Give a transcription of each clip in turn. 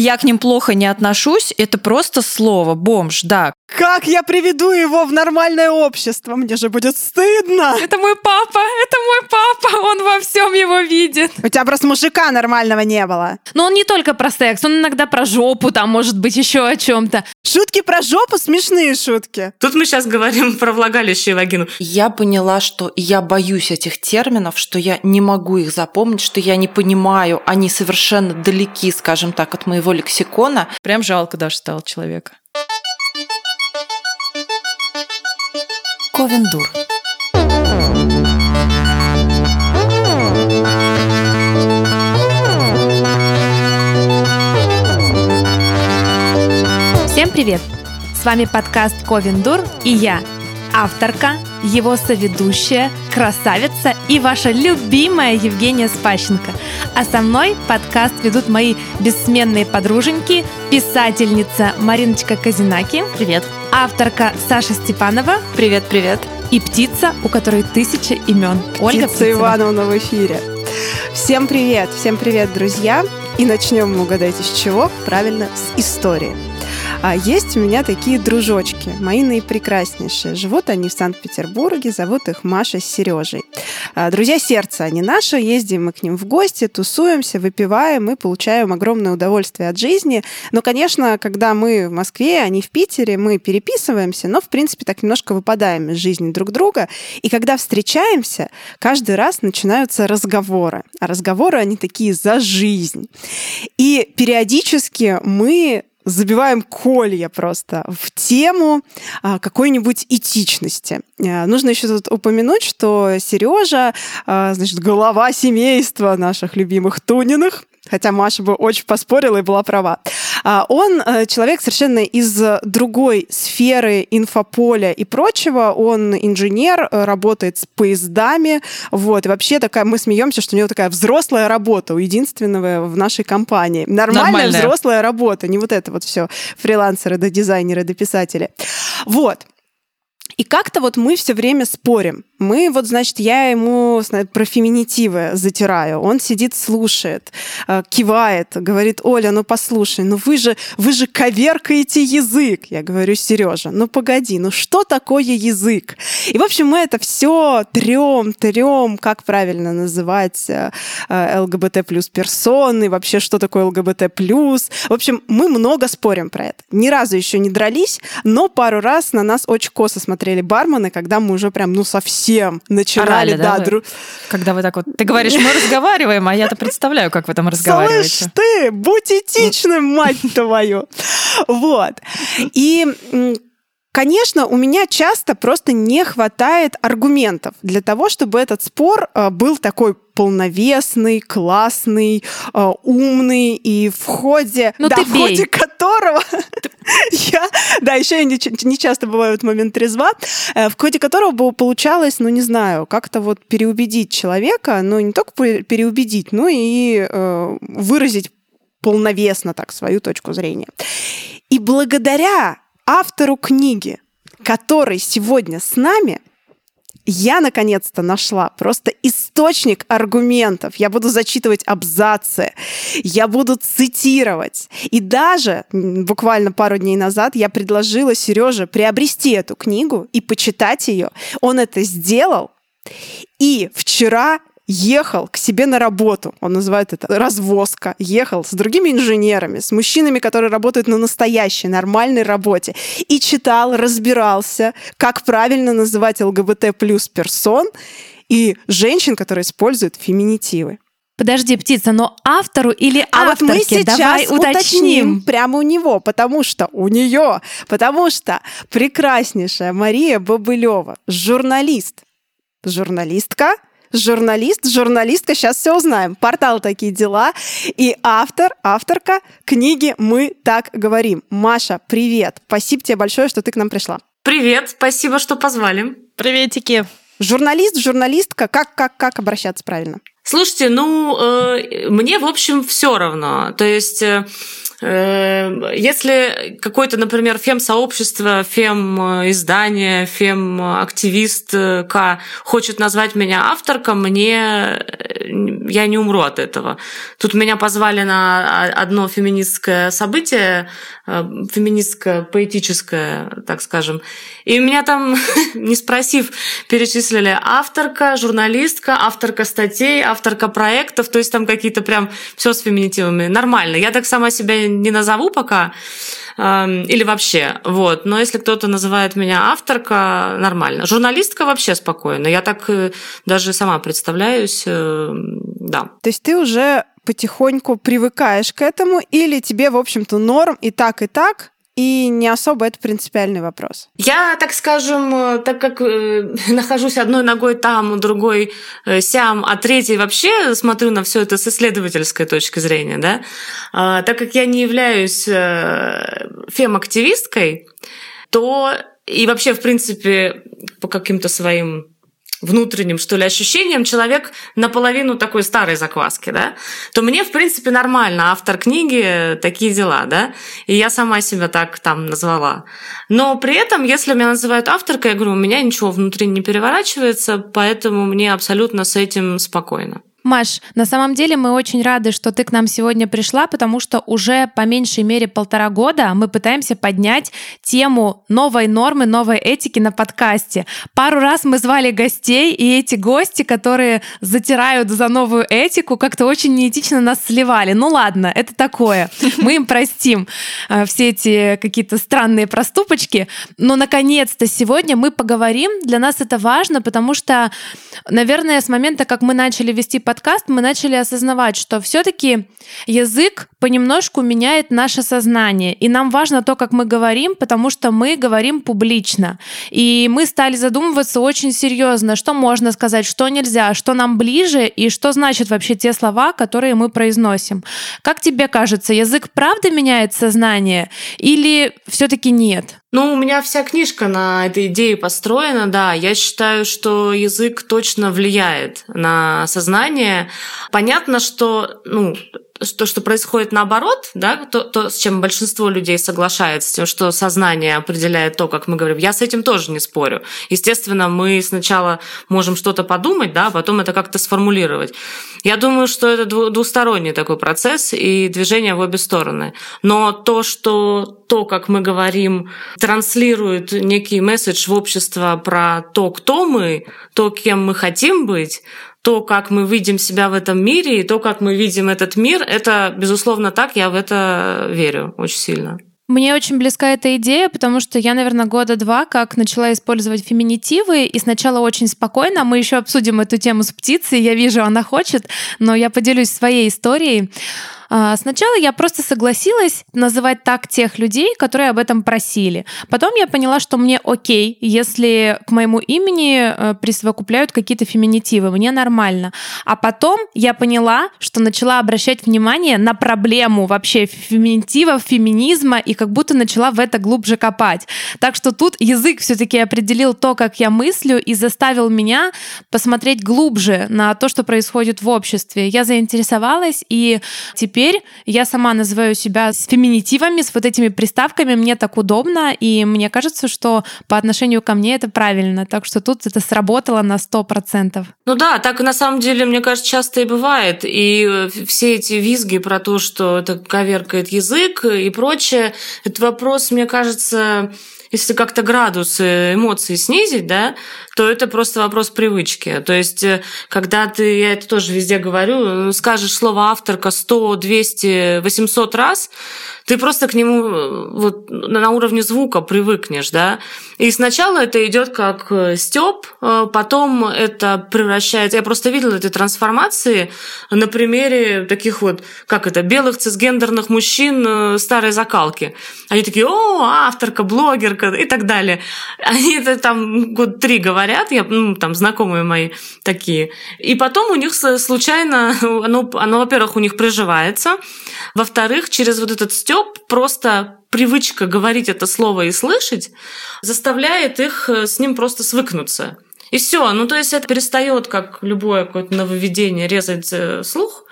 я к ним плохо не отношусь, это просто слово, бомж, да. Как я приведу его в нормальное общество? Мне же будет стыдно. Это мой папа, это мой папа, он во всем его видит. У тебя просто мужика нормального не было. Но он не только про секс, он иногда про жопу, там, может быть, еще о чем-то. Шутки про жопу смешные шутки. Тут мы сейчас говорим про влагалище и вагину. Я поняла, что я боюсь этих терминов, что я не могу их запомнить, что я не понимаю, они совершенно далеки, скажем так, от моего лексикона. Прям жалко даже стало человека. Ковендур. Всем привет! С вами подкаст Ковендур и я, авторка, его соведущая, красавица и ваша любимая Евгения Спащенко. А со мной подкаст ведут мои бессменные подруженьки, писательница Мариночка Казинаки. Привет. Авторка Саша Степанова. Привет, привет. И птица, у которой тысяча имен. Ольга Птица Ивановна в эфире. Всем привет, всем привет, друзья. И начнем мы, угадайте, с чего? Правильно, с истории. А есть у меня такие дружочки, мои наипрекраснейшие. Живут они в Санкт-Петербурге, зовут их Маша с Сережей. А, друзья сердца, они наши, ездим мы к ним в гости, тусуемся, выпиваем и получаем огромное удовольствие от жизни. Но, конечно, когда мы в Москве, они в Питере, мы переписываемся, но, в принципе, так немножко выпадаем из жизни друг друга. И когда встречаемся, каждый раз начинаются разговоры. А разговоры, они такие за жизнь. И периодически мы забиваем колья просто в тему а, какой-нибудь этичности. А, нужно еще тут упомянуть, что Сережа, а, значит, голова семейства наших любимых Туниных, хотя Маша бы очень поспорила и была права. А, он э, человек совершенно из другой сферы инфополя и прочего. Он инженер, э, работает с поездами. Вот. И вообще такая, мы смеемся, что у него такая взрослая работа у единственного в нашей компании. Нормальная, Нормальная. взрослая работа, не вот это вот все фрилансеры, да дизайнеры, да писатели. Вот. И как-то вот мы все время спорим. Мы вот, значит, я ему про феминитивы затираю. Он сидит, слушает, э, кивает, говорит, Оля, ну послушай, ну вы же, вы же коверкаете язык. Я говорю, Сережа, ну погоди, ну что такое язык? И, в общем, мы это все трем, трем, как правильно называть э, э, ЛГБТ плюс персоны, вообще, что такое ЛГБТ плюс. В общем, мы много спорим про это. Ни разу еще не дрались, но пару раз на нас очень косо смотрели бармены, когда мы уже прям, ну, совсем всем начинали, Орали, да, да дру... когда вы так вот, ты говоришь, мы разговариваем, а я-то представляю, как вы там разговариваете. Слышь ты, будь этичным, мать твою. Вот. И Конечно, у меня часто просто не хватает аргументов для того, чтобы этот спор э, был такой полновесный, классный, э, умный и в ходе, ну, да, ты в ходе которого я, да, еще я не, часто бываю в момент трезва, э, в ходе которого бы получалось, ну не знаю, как-то вот переубедить человека, но не только переубедить, но и э, выразить полновесно так свою точку зрения. И благодаря автору книги, который сегодня с нами, я наконец-то нашла просто источник аргументов. Я буду зачитывать абзацы, я буду цитировать. И даже буквально пару дней назад я предложила Сереже приобрести эту книгу и почитать ее. Он это сделал. И вчера ехал к себе на работу, он называет это развозка, ехал с другими инженерами, с мужчинами, которые работают на настоящей, нормальной работе, и читал, разбирался, как правильно называть ЛГБТ плюс персон и женщин, которые используют феминитивы. Подожди, птица, но автору или а авторке? вот мы сейчас Давай уточним. уточним прямо у него, потому что у нее, потому что прекраснейшая Мария Бобылева, журналист, журналистка, журналист, журналистка, сейчас все узнаем. Портал «Такие дела» и автор, авторка книги «Мы так говорим». Маша, привет! Спасибо тебе большое, что ты к нам пришла. Привет, спасибо, что позвали. Приветики. Журналист, журналистка, как, как, как обращаться правильно? Слушайте, ну, э, мне, в общем, все равно. То есть... Э, если какое-то, например, фем-сообщество, фем-издание, фем-активистка хочет назвать меня авторком, мне я не умру от этого. Тут меня позвали на одно феминистское событие, э, феминистское, поэтическое, так скажем. И меня там, не спросив, перечислили авторка, журналистка, авторка статей, авторка проектов, то есть там какие-то прям все с феминитивами. Нормально. Я так сама себя не назову пока, эм, или вообще, вот. Но если кто-то называет меня авторка, нормально. Журналистка вообще спокойно. Я так э, даже сама представляюсь, э, да. То есть ты уже потихоньку привыкаешь к этому, или тебе, в общем-то, норм и так, и так, и не особо это принципиальный вопрос. Я, так скажем, э, так как э, нахожусь одной ногой там, другой э, сям, а третьей вообще смотрю на все это с исследовательской точки зрения, да, э, так как я не являюсь э, фем-активисткой, то и вообще, в принципе, по каким-то своим внутренним, что ли, ощущением человек наполовину такой старой закваски, да, то мне, в принципе, нормально, автор книги, такие дела, да, и я сама себя так там назвала. Но при этом, если меня называют авторкой, я говорю, у меня ничего внутри не переворачивается, поэтому мне абсолютно с этим спокойно. Маш, на самом деле мы очень рады, что ты к нам сегодня пришла, потому что уже по меньшей мере полтора года мы пытаемся поднять тему новой нормы, новой этики на подкасте. Пару раз мы звали гостей, и эти гости, которые затирают за новую этику, как-то очень неэтично нас сливали. Ну ладно, это такое. Мы им простим э, все эти какие-то странные проступочки. Но наконец-то сегодня мы поговорим. Для нас это важно, потому что, наверное, с момента, как мы начали вести подкаст, мы начали осознавать, что все-таки язык понемножку меняет наше сознание. И нам важно то, как мы говорим, потому что мы говорим публично. И мы стали задумываться очень серьезно, что можно сказать, что нельзя, что нам ближе и что значит вообще те слова, которые мы произносим. Как тебе кажется, язык правда меняет сознание или все-таки нет? Ну, у меня вся книжка на этой идее построена, да. Я считаю, что язык точно влияет на сознание. Понятно, что, ну, то, что происходит наоборот, да, то, то, с чем большинство людей соглашается, с тем, что сознание определяет то, как мы говорим, я с этим тоже не спорю. Естественно, мы сначала можем что-то подумать, да, а потом это как-то сформулировать. Я думаю, что это двусторонний такой процесс и движение в обе стороны. Но то, что то, как мы говорим, транслирует некий месседж в общество про то, кто мы, то, кем мы хотим быть, то, как мы видим себя в этом мире, и то, как мы видим этот мир, это, безусловно, так, я в это верю очень сильно. Мне очень близка эта идея, потому что я, наверное, года два как начала использовать феминитивы, и сначала очень спокойно. Мы еще обсудим эту тему с птицей, я вижу, она хочет, но я поделюсь своей историей. А, сначала я просто согласилась называть так тех людей, которые об этом просили. Потом я поняла, что мне окей, если к моему имени э, присовокупляют какие-то феминитивы, мне нормально. А потом я поняла, что начала обращать внимание на проблему вообще феминитивов, феминизма, и как будто начала в это глубже копать. Так что тут язык все-таки определил то, как я мыслю, и заставил меня посмотреть глубже на то, что происходит в обществе. Я заинтересовалась, и теперь теперь я сама называю себя с феминитивами, с вот этими приставками, мне так удобно, и мне кажется, что по отношению ко мне это правильно, так что тут это сработало на 100%. Ну да, так на самом деле, мне кажется, часто и бывает, и все эти визги про то, что это коверкает язык и прочее, это вопрос, мне кажется, если как-то градус эмоций снизить, да, то это просто вопрос привычки. То есть, э, когда ты, я это тоже везде говорю, скажешь слово авторка 100, 200, 800 раз, ты просто к нему э, вот на уровне звука привыкнешь, да. И сначала это идет как э, степ, э, потом это превращается. Я просто видела эти трансформации на примере таких вот, как это, белых цисгендерных мужчин старой закалки. Они такие, о, авторка, блогерка и так далее. Они это там год три говорят, я, ну, там знакомые мои такие. И потом у них случайно, оно, оно во-первых, у них приживается, во-вторых, через вот этот степ просто привычка говорить это слово и слышать заставляет их э, с ним просто свыкнуться. И все. Ну, то есть это перестает, как любое какое-то нововведение, резать э, слух.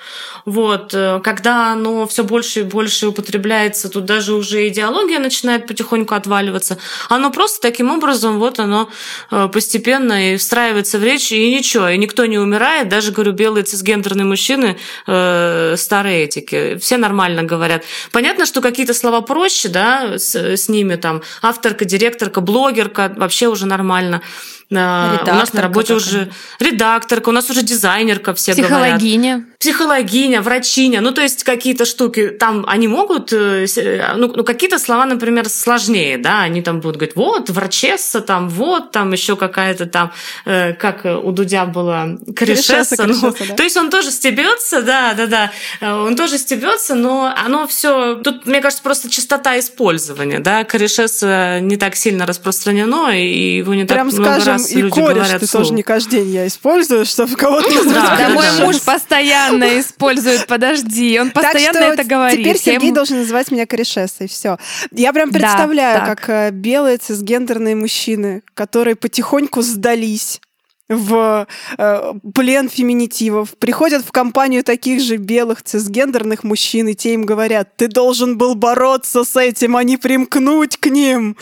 Вот. Э, когда оно все больше и больше употребляется, тут даже уже идеология начинает потихоньку отваливаться. Оно просто таким образом, вот оно э, постепенно и встраивается в речь, и ничего, и никто не умирает. Даже, говорю, белые цисгендерные мужчины э, старой этики. Все нормально говорят. Понятно, что какие-то слова проще, да, с, с ними там авторка, директорка, блогерка, вообще уже нормально. Редакторка у нас на работе уже редакторка, у нас уже дизайнерка все Психологиня. говорят. Психологиня, врачиня. Ну, то есть какие-то штуки там, они могут, э, ну, ну, какие-то слова, например, сложнее, да, они там будут говорить, вот, врачесса, там, вот, там еще какая-то там, э, как у Дудя была, корешесса. Ну, да. То есть он тоже стебется, да, да, да, э, он тоже стебется, но оно все, тут, мне кажется, просто частота использования, да, корешесса не так сильно распространено, и его не Прям так много скажем, раз и люди кореш говорят ты слово. тоже не каждый день я использую, чтобы кого-то Да, мой муж постоянно использует, подожди, он постоянно это говорит. Теперь Сергей должен называть меня корешессой. Все. Я прям представляю, как э, белые цисгендерные мужчины, которые потихоньку сдались в э, плен феминитивов, приходят в компанию таких же белых цисгендерных мужчин, и те им говорят, ты должен был бороться с этим, а не примкнуть к ним.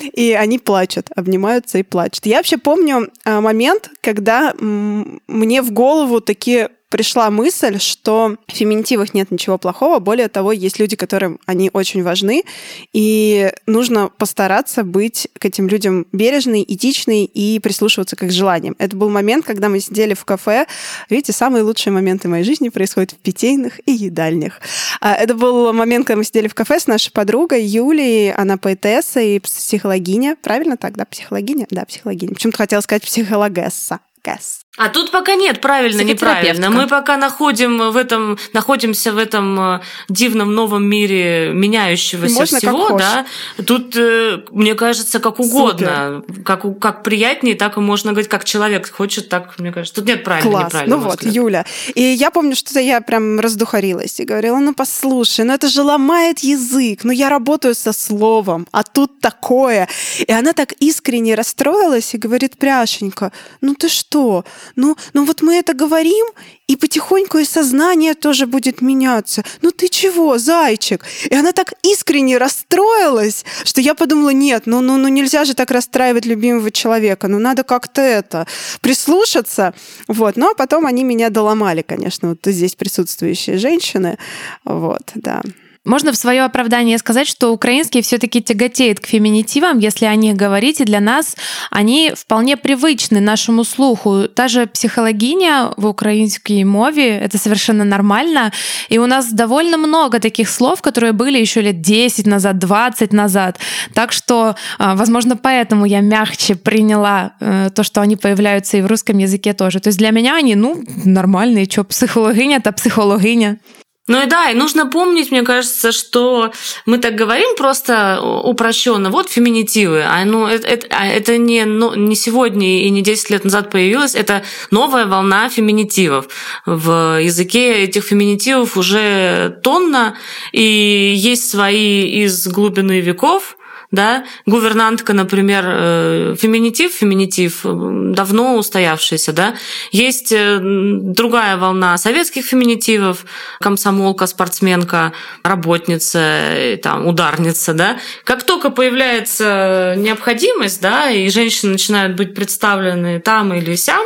И они плачут, обнимаются и плачут. Я вообще помню э, момент, когда м, мне в голову такие пришла мысль, что в феминитивах нет ничего плохого. Более того, есть люди, которым они очень важны, и нужно постараться быть к этим людям бережной, этичной и прислушиваться к их желаниям. Это был момент, когда мы сидели в кафе. Видите, самые лучшие моменты моей жизни происходят в питейных и едальнях. А, Это был момент, когда мы сидели в кафе с нашей подругой Юлией. Она поэтесса и психологиня. Правильно так, да? Психологиня? Да, психологиня. Почему-то хотела сказать психологесса. Гэс. А тут пока нет, правильно, неправильно. Мы пока находим в этом, находимся в этом э, дивном новом мире меняющегося можно как всего, хочешь. да. Тут, э, мне кажется, как угодно. Как, как приятнее, так и можно говорить, как человек хочет, так, мне кажется. Тут нет правильно, Класс. неправильно. Ну вот, взгляд. Юля. И я помню, что я прям раздухарилась и говорила, ну послушай, ну это же ломает язык, ну я работаю со словом, а тут такое. И она так искренне расстроилась и говорит, Пряшенька, ну ты что? Ну, ну вот мы это говорим, и потихоньку и сознание тоже будет меняться. Ну ты чего, зайчик? И она так искренне расстроилась, что я подумала, нет, ну, ну, ну нельзя же так расстраивать любимого человека, ну надо как-то это прислушаться. Вот. Ну а потом они меня доломали, конечно, вот здесь присутствующие женщины. Вот, да. Можно в свое оправдание сказать, что украинский все-таки тяготеет к феминитивам, если о них говорить, и для нас они вполне привычны нашему слуху. Та же психологиня в украинской мове — это совершенно нормально, и у нас довольно много таких слов, которые были еще лет 10 назад, 20 назад. Так что, а, возможно, поэтому я мягче приняла э, то, что они появляются и в русском языке тоже. То есть для меня они, ну, нормальные, что психологиня-то психологиня. Ну и да, и нужно помнить, мне кажется, что мы так говорим просто упрощенно. Вот феминитивы. А ну, это, а это не, ну, не сегодня и не 10 лет назад появилось. Это новая волна феминитивов. В языке этих феминитивов уже тонна, и есть свои из глубины веков, да, гувернантка, например, э, феминитив, феминитив, э, давно устоявшийся, да. Есть э, другая волна советских феминитивов, комсомолка, спортсменка, работница, там, ударница, да. Как только появляется необходимость, да, и женщины начинают быть представлены там или сям,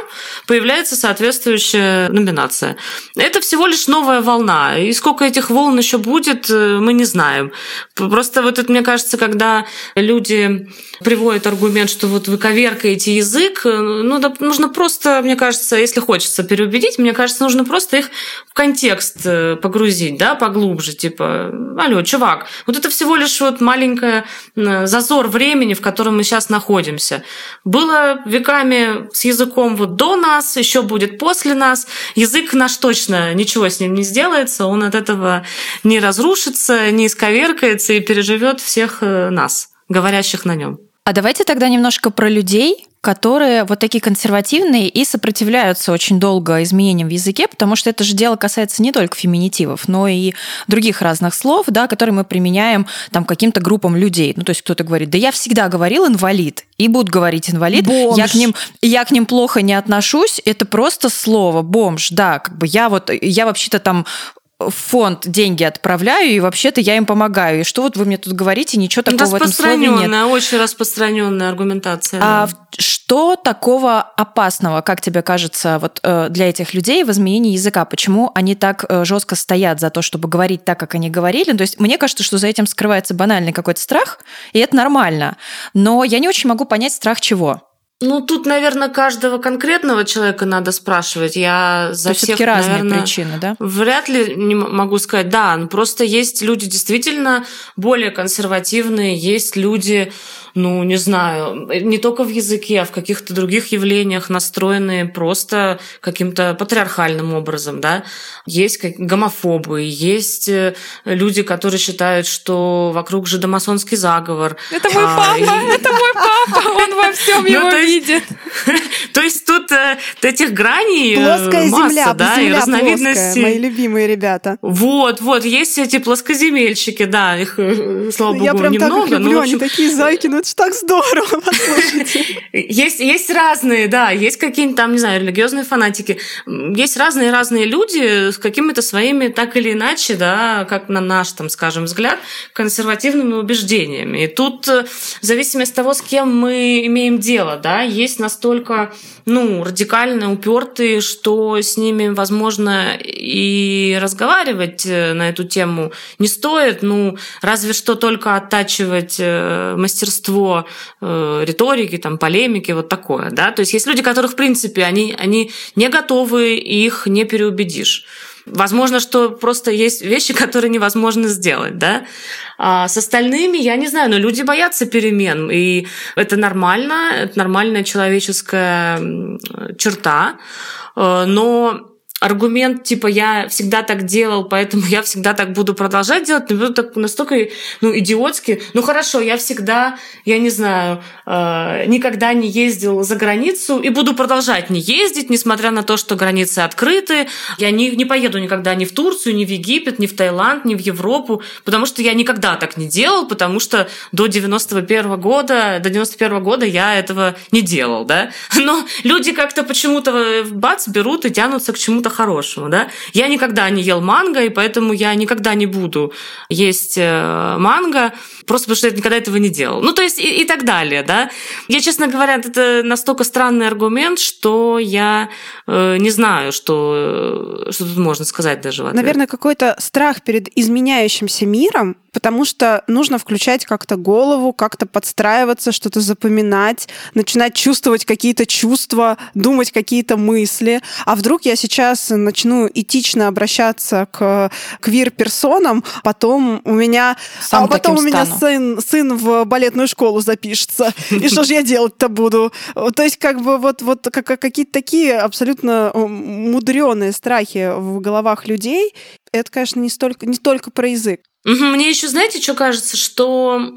появляется соответствующая номинация. Это всего лишь новая волна. И сколько этих волн еще будет, мы не знаем. Просто вот это, мне кажется, когда люди приводят аргумент, что вот вы коверкаете язык, э, ну, да, нужно просто, мне кажется, если хочется переубедить, мне кажется, нужно просто их в контекст э, погрузить, да, поглубже, типа, алло, чувак, вот это всего лишь вот маленькая зазор времени, в котором мы сейчас находимся. Было веками с языком вот до нас, еще будет после нас. Язык наш точно ничего с ним не сделается, он от этого не разрушится, не исковеркается и переживет всех э, нас, говорящих на нем. А давайте тогда немножко про людей. которые вот такие консервативные и сопротивляются очень долго изменениям в языке, потому что это же дело касается не только феминитивов, но и других разных слов, да, которые мы применяем там каким-то группам людей. Ну, то есть кто-то говорит, да я всегда говорил инвалид, и будут говорить инвалид. Бомж. Я к ним, я к ним плохо не отношусь, это просто слово бомж, да, как бы я вот, я вообще-то там в фонд деньги отправляю, и вообще-то я им помогаю. И что вот вы мне тут говорите, ничего такого в этом слове нет. Распространенная, очень распространенная аргументация. А да. что такого опасного, как тебе кажется, вот э, для этих людей в изменении языка? Почему они так э, жестко стоят за то, чтобы говорить так, как они говорили? То есть мне кажется, что за этим скрывается банальный какой-то страх, и это нормально. Но я не очень могу понять страх чего. Ну, тут, наверное, каждого конкретного человека надо спрашивать. Я за То всех, разные наверное, причины, да? Вряд ли не могу сказать, да. ну, Просто есть люди действительно более консервативные, есть люди, ну, не знаю, не только в языке, а в каких-то других явлениях настроенные просто каким-то патриархальным образом, да. Есть гомофобы, есть э, люди, которые считают, что вокруг же домасонский заговор. Это мой А, папа, и- это мой папа, он во всем Ну, его видит. То есть тут э, этих граней э, Плоская земля, да, и разновидностей. мои любимые ребята. Вот, вот, есть эти плоскоземельщики, да, их, э, слава Я богу, прям так немного. их но, люблю, они такие зайки, ну это ж так здорово. Есть, есть разные, да, есть какие-нибудь там, не знаю, религиозные фанатики. Есть разные-разные люди с какими-то своими, так или иначе, да, как на наш, там, скажем, взгляд, консервативными убеждениями. И тут в зависимости от того, с кем мы имеем дело, да, есть настолько, ну, радикально упертые, что с ними, возможно, и разговаривать э, на эту тему не стоит, ну, разве что только оттачивать э, мастерство э, риторики, там, полемики, вот такое, да. То есть есть люди, которых, в принципе, они, они не готовы, их не переубедишь. Возможно, что просто есть вещи, которые невозможно сделать, да. А с остальными, я не знаю, но люди боятся перемен, и это нормально, это нормальная человеческая черта, Э, но аргумент типа я всегда так делал, поэтому я всегда так буду продолжать делать, ну, так настолько ну, идиотски. Ну хорошо, я всегда, я не знаю, э, никогда не ездил за границу и буду продолжать не ездить, несмотря на то, что границы открыты. Я не, не поеду никогда ни в Турцию, ни в Египет, ни в Таиланд, ни в Европу, потому что я никогда так не делал, потому что до 91 года, до 91 года я этого не делал, да. Но люди как-то почему-то э, бац, берут и тянутся к чему-то хорошему, да. Я никогда не ел манго, и поэтому я никогда не буду есть э, манго, просто потому что я никогда этого не делал. Ну, то есть и, и так далее, да. Я, честно говоря, это настолько странный аргумент, что я э, не знаю, что, э, что тут можно сказать даже в ответ. Наверное, какой-то страх перед изменяющимся миром, потому что нужно включать как-то голову, как-то подстраиваться, что-то запоминать, начинать чувствовать какие-то чувства, думать какие-то мысли. А вдруг я сейчас начну этично обращаться к квир-персонам, потом у меня, Сам а потом у меня. Сын, сын в балетную школу запишется. И что же я делать-то буду? То есть как бы вот, вот как- как- какие-то такие абсолютно мудреные страхи в головах людей. Это, конечно, не, столько, не только про язык. Мне еще, знаете, что кажется, что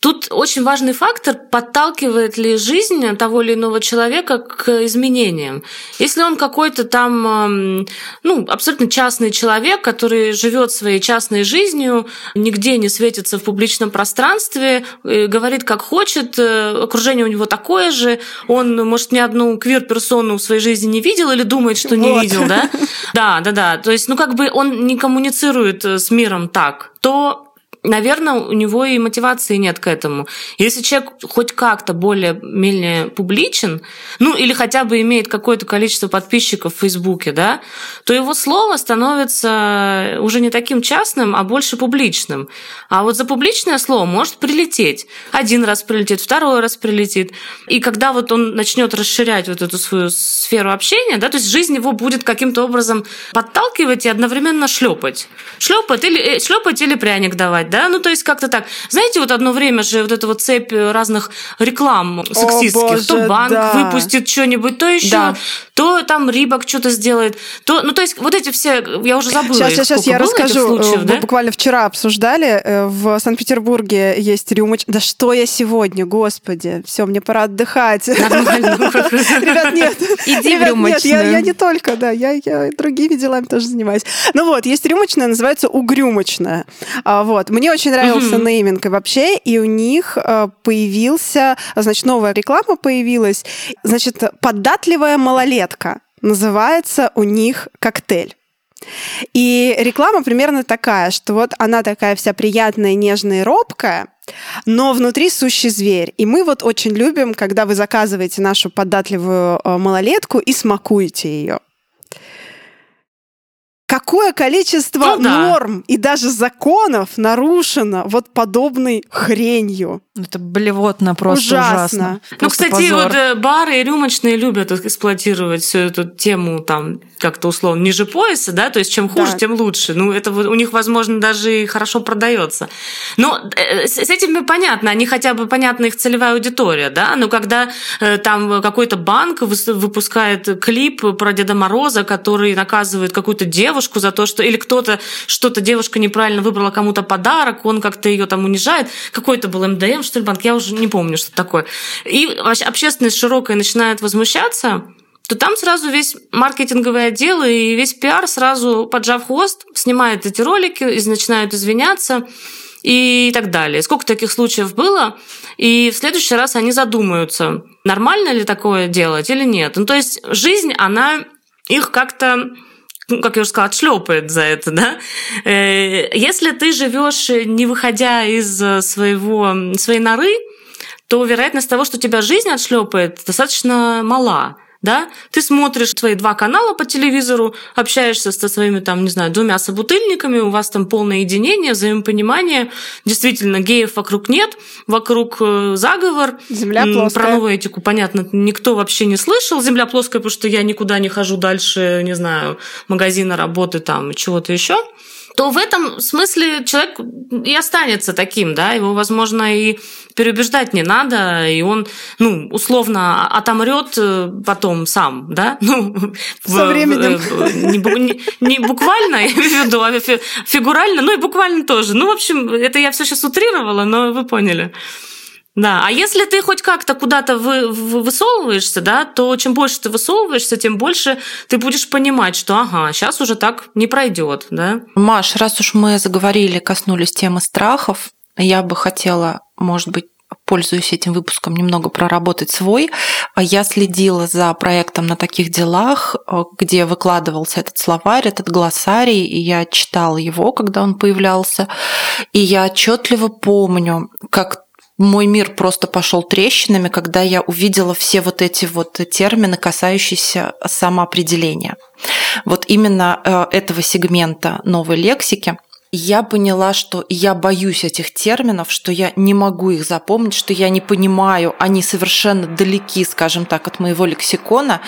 тут очень важный фактор, подталкивает ли жизнь того или иного человека к изменениям. Если он какой-то там, эм, ну, абсолютно частный человек, который живет своей частной жизнью, нигде не светится в публичном пространстве, э, говорит как хочет, э, окружение у него такое же, он, может, ни одну квир-персону в своей жизни не видел или думает, что не Вот. видел, да? Да, да, да. То есть, ну, как бы он не коммуницирует э, с миром так, то наверное, у него и мотивации нет к этому. Если человек хоть как-то более-менее публичен, ну или хотя бы имеет какое-то количество подписчиков в Фейсбуке, да, то его слово становится уже не таким частным, а больше публичным. А вот за публичное слово может прилететь. Один раз прилетит, второй раз прилетит. И когда вот он начнет расширять вот эту свою сферу общения, да, то есть жизнь его будет каким-то образом подталкивать и одновременно шлепать. Шлепать или, шлепать или пряник давать, понимать, да? Ну, то есть как-то так. Знаете, вот одно время же вот эта вот цепь разных реклам сексистских. боже, то банк да. выпустит что-нибудь, то еще, Да. то там Рибок что-то сделает, то, ну, то есть вот эти все, я уже забыла Сейчас, их, сейчас, я расскажу. случаев, Э, да? Буквально вчера обсуждали. э, В Санкт-Петербурге есть рюмоч... Да что я сегодня, господи. Все, мне пора отдыхать. Ребят, нет. Иди в рюмочную. я не только, да, я, я другими делами тоже занимаюсь. Ну вот, есть рюмочная, называется угрюмочная. А, вот. Мне очень нравился Мгм. нейминг и вообще, и у них э, появился, значит, новая реклама появилась, значит, податливая малолетка. Называется у них коктейль. И реклама примерно такая, что вот она такая вся приятная, нежная и робкая, но внутри сущий зверь. И мы вот очень любим, когда вы заказываете нашу податливую э, малолетку и смакуете ее. Какое количество Ну да. норм и даже законов нарушено вот подобной хренью. Это блевотно просто Ужасно. ужасно. Ну, Просто кстати, позор. вот э, бары и рюмочные любят эксплуатировать всю эту тему там как-то условно ниже пояса, да, то есть чем хуже, Да. тем лучше. Ну, это у них, возможно, даже и хорошо продается. Но э, с с этими понятно, они хотя бы понятна их целевая аудитория, да, но когда э, там какой-то банк выпускает клип про Деда Мороза, который наказывает какую-то девушку за то, что... Или кто-то, что-то девушка неправильно выбрала кому-то подарок, он как-то ее там унижает. Какой-то был МДМ, что ли, банк, я уже не помню, что такое. И общественность широкая начинает возмущаться, то там сразу весь маркетинговый отдел и весь пиар сразу, поджав хвост, снимает эти ролики и начинают извиняться и так далее. Сколько таких случаев было, и в следующий раз они задумаются, нормально ли такое делать или нет. Ну, то есть жизнь, она их как-то ну, как я уже сказала, отшлепает за это, да. Э, Если ты живешь, не выходя из э, своего, своей норы, то вероятность того, что тебя жизнь отшлепает, достаточно мала. Да? Ты смотришь свои два канала по телевизору, общаешься со своими, там, не знаю, двумя собутыльниками, у вас там полное единение, взаимопонимание. Действительно, геев вокруг нет, вокруг э, заговор. Земля плоская. Про новую этику, понятно, никто вообще не слышал. Земля плоская, потому что я никуда не хожу дальше, не знаю, магазина, работы, там, чего-то еще то в этом смысле человек и останется таким, да, его, возможно, и переубеждать не надо, и он, ну, условно отомрет э, потом сам, да, ну, Со в- временем. э, не, не- не буквально, я имею в виду, а фи- фигурально, ну и буквально тоже. Ну, в общем, это я все сейчас утрировала, но вы поняли. Да, а если ты хоть как-то куда-то вы, вы- высовываешься, да, то чем больше ты высовываешься, тем больше ты будешь понимать, что ага, сейчас уже так не пройдет, да. Маш, раз уж мы заговорили, коснулись темы страхов, я бы хотела, может быть, пользуясь этим выпуском, немного проработать свой. Я следила за проектом на таких делах, где выкладывался этот словарь, этот глоссарий, и я читала его, когда он появлялся. И я отчетливо помню, как мой мир просто пошел трещинами, когда я увидела все вот эти вот термины, касающиеся самоопределения. Вот именно э, этого сегмента новой лексики я поняла, что я боюсь этих терминов, что я не могу их запомнить, что я не понимаю, они совершенно далеки, скажем так, от моего лексикона.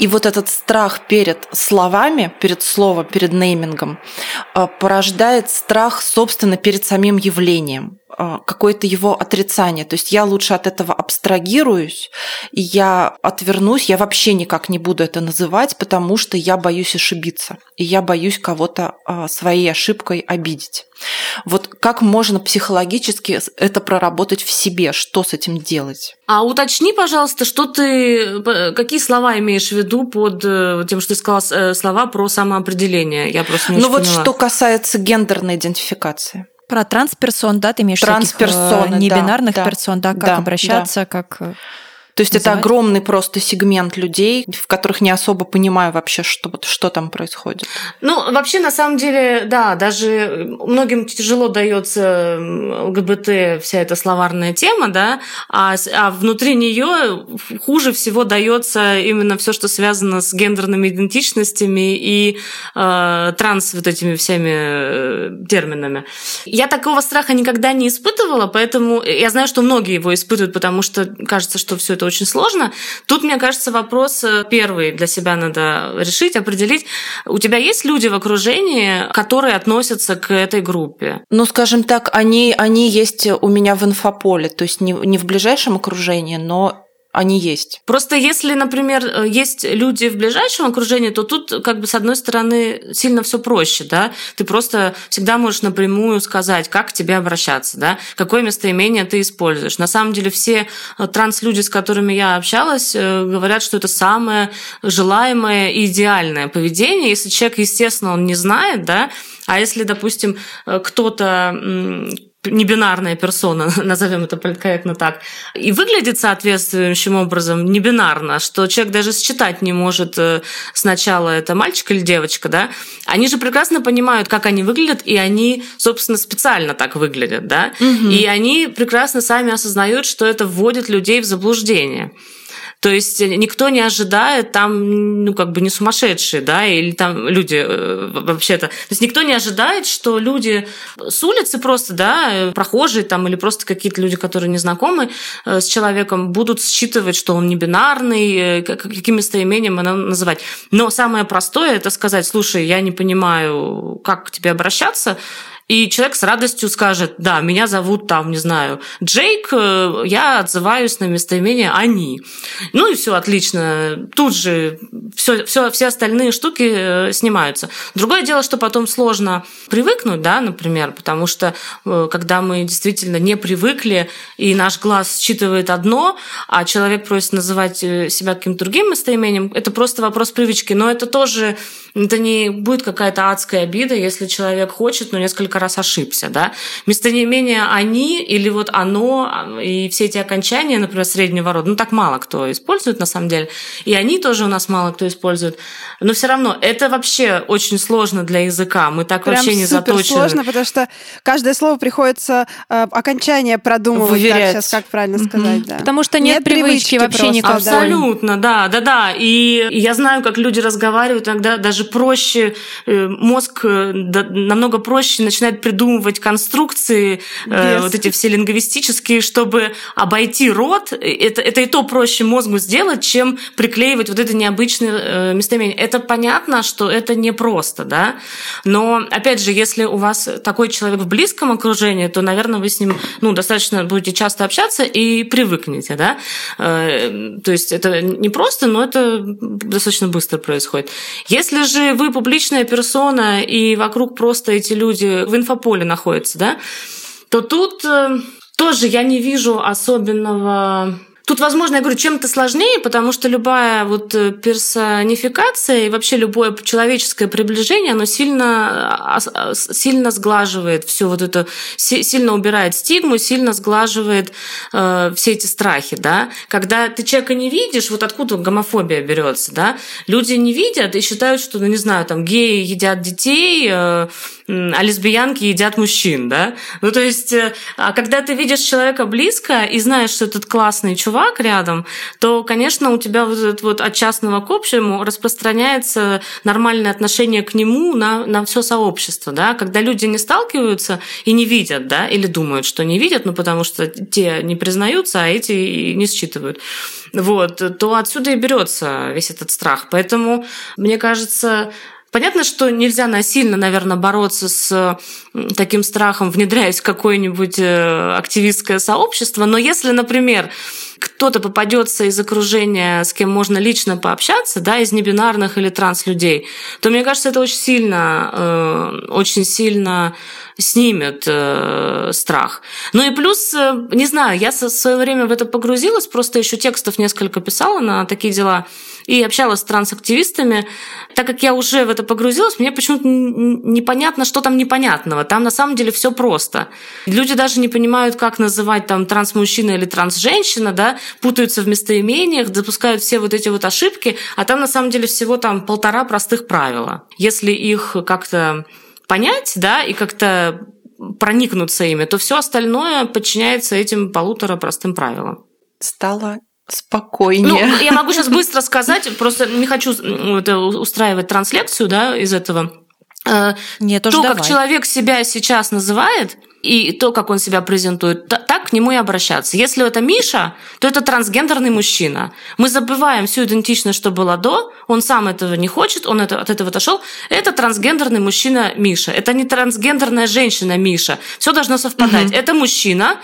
И вот этот страх перед словами, перед словом, перед неймингом э, порождает страх, собственно, перед самим явлением какое-то его отрицание. То есть я лучше от этого абстрагируюсь, и я отвернусь, я вообще никак не буду это называть, потому что я боюсь ошибиться, и я боюсь кого-то э, своей ошибкой обидеть. Вот как можно психологически это проработать в себе, что с этим делать? А уточни, пожалуйста, что ты, какие слова имеешь в виду под э, тем, что ты сказала э, слова про самоопределение? Я просто не Ну вот поняла. что касается гендерной идентификации. Про трансперсон, да, ты имеешь Трансперсоны, таких, э, небинарных да, да. персон, да, как Да, обращаться, как... То есть это Называть? огромный просто сегмент людей, в которых не особо понимаю вообще, что, вот- что там происходит. Ну, вообще, на самом деле, да, даже многим тяжело дается ЛГБТ вся эта словарная тема, да, а, а внутри нее хуже всего дается именно все, что связано с гендерными идентичностями и э, транс вот этими всеми э, терминами. Я такого страха никогда не испытывала, поэтому я знаю, что многие его испытывают, потому что кажется, что все это это очень сложно. Тут, мне кажется, вопрос э, первый для себя надо решить, определить. У тебя есть люди в окружении, которые относятся к этой группе? Ну, скажем так, они, они есть у меня в инфополе, то есть не, не в ближайшем окружении, но они есть. Просто если, например, э, есть люди в ближайшем окружении, то тут, как бы, с одной стороны, сильно все проще, да. Ты просто всегда можешь напрямую сказать, как к тебе обращаться, да, какое местоимение ты используешь. На самом деле все э, транслюди, с которыми я общалась, э, говорят, что это самое желаемое и идеальное поведение. Если человек, естественно, он не знает, да, а если, допустим, кто-то небинарная персона, назовем это политкорректно так, и выглядит соответствующим образом небинарно, что человек даже считать не может э, сначала это мальчик или девочка, да, они же прекрасно понимают, как они выглядят, и они, собственно, специально так выглядят, да, угу. и они прекрасно сами осознают, что это вводит людей в заблуждение. То есть никто не ожидает там, ну, как бы не сумасшедшие, да, или там люди э, вообще-то. То есть никто не ожидает, что люди с улицы просто, да, прохожие там или просто какие-то люди, которые не знакомы э, с человеком, будут считывать, что он не бинарный, э, каким местоимением она называть. Но самое простое – это сказать, слушай, я не понимаю, как к тебе обращаться, и человек с радостью скажет, да, меня зовут там, не знаю, Джейк, э, я отзываюсь на местоимение «они». Ну и все отлично. Тут же все, все, все остальные штуки э, снимаются. Другое дело, что потом сложно привыкнуть, да, например, потому что э, когда мы действительно не привыкли, и наш глаз считывает одно, а человек просит называть себя каким-то другим местоимением, это просто вопрос привычки. Но это тоже это не будет какая-то адская обида, если человек хочет, но несколько раз ошибся, да. Местоимение «они» или вот «оно» и все эти окончания, например, среднего рода, ну, так мало кто использует на самом деле, и «они» тоже у нас мало кто использует, но все равно это вообще очень сложно для языка, мы так Прям вообще не заточены. сложно, потому что каждое слово приходится э, окончание продумывать, Выверять. так, сейчас как правильно сказать, Угу. да. Потому что нет, Нет привычки привычки вообще просто, никакой. Абсолютно, да, да, да. И я знаю, как люди разговаривают, иногда даже проще, э, мозг э, намного проще начинает придумывать конструкции, э, Без. вот эти все лингвистические, чтобы обойти род. Это, это и то проще мозгу сделать, чем приклеивать вот это необычное э, местоимение. Это понятно, что это непросто, да, но, опять же, если у вас такой человек в близком окружении, то, наверное, вы с ним ну, достаточно будете часто общаться и привыкнете, да. Э, То есть это не просто, но это достаточно быстро происходит. Если же вы публичная персона, и вокруг просто эти люди в инфополе находятся, да, то тут э, тоже я не вижу особенного Тут, возможно, я говорю, чем-то сложнее, потому что любая вот э, персонификация и вообще любое человеческое приближение, оно сильно, а, а, сильно сглаживает все вот это, си- сильно убирает стигму, сильно сглаживает э, все эти страхи, да. Когда ты человека не видишь, вот откуда гомофобия берется, да, люди не видят и считают, что, ну, не знаю, там, геи едят детей, э, а лесбиянки едят мужчин, да. Ну, то есть, э, а когда ты видишь человека близко и знаешь, что этот классный чувак рядом, то, конечно, у тебя вот этот вот от частного к общему распространяется нормальное отношение к нему на, на все сообщество, да. Когда люди не сталкиваются и не видят, да, или думают, что не видят, ну, потому что те не признаются, а эти и не считывают вот, то отсюда и берется весь этот страх. Поэтому, мне кажется, Понятно, что нельзя насильно, наверное, бороться с таким страхом, внедряясь в какое-нибудь э, активистское сообщество, но если, например, кто-то попадется из окружения, с кем можно лично пообщаться, да, из небинарных или транс-людей, то мне кажется, это очень сильно, э, очень сильно снимет э, страх. Ну и плюс, э, не знаю, я в свое время в это погрузилась, просто еще текстов несколько писала на такие дела и общалась с трансактивистами. Так как я уже в это погрузилась, мне почему-то непонятно, что там непонятного. Там на самом деле все просто. Люди даже не понимают, как называть там транс-мужчина или транс-женщина, да, путаются в местоимениях, допускают все вот эти вот ошибки, а там на самом деле всего там полтора простых правила. Если их как-то понять, да, и как-то проникнуться ими, то все остальное подчиняется этим полутора простым правилам. Стало Ну, спокойнее. я могу сейчас быстро сказать, просто не хочу это устраивать транслекцию, да, из этого. Э, Нет, тоже то, давай. как человек себя сейчас называет, и то, как он себя презентует, та- так к нему и обращаться. Если это Миша, то это трансгендерный мужчина. Мы забываем всю идентичность, что было до, он сам этого не хочет, он это, от этого отошел. Это трансгендерный мужчина Миша. Это не трансгендерная женщина Миша. Все должно совпадать. Угу. Это мужчина,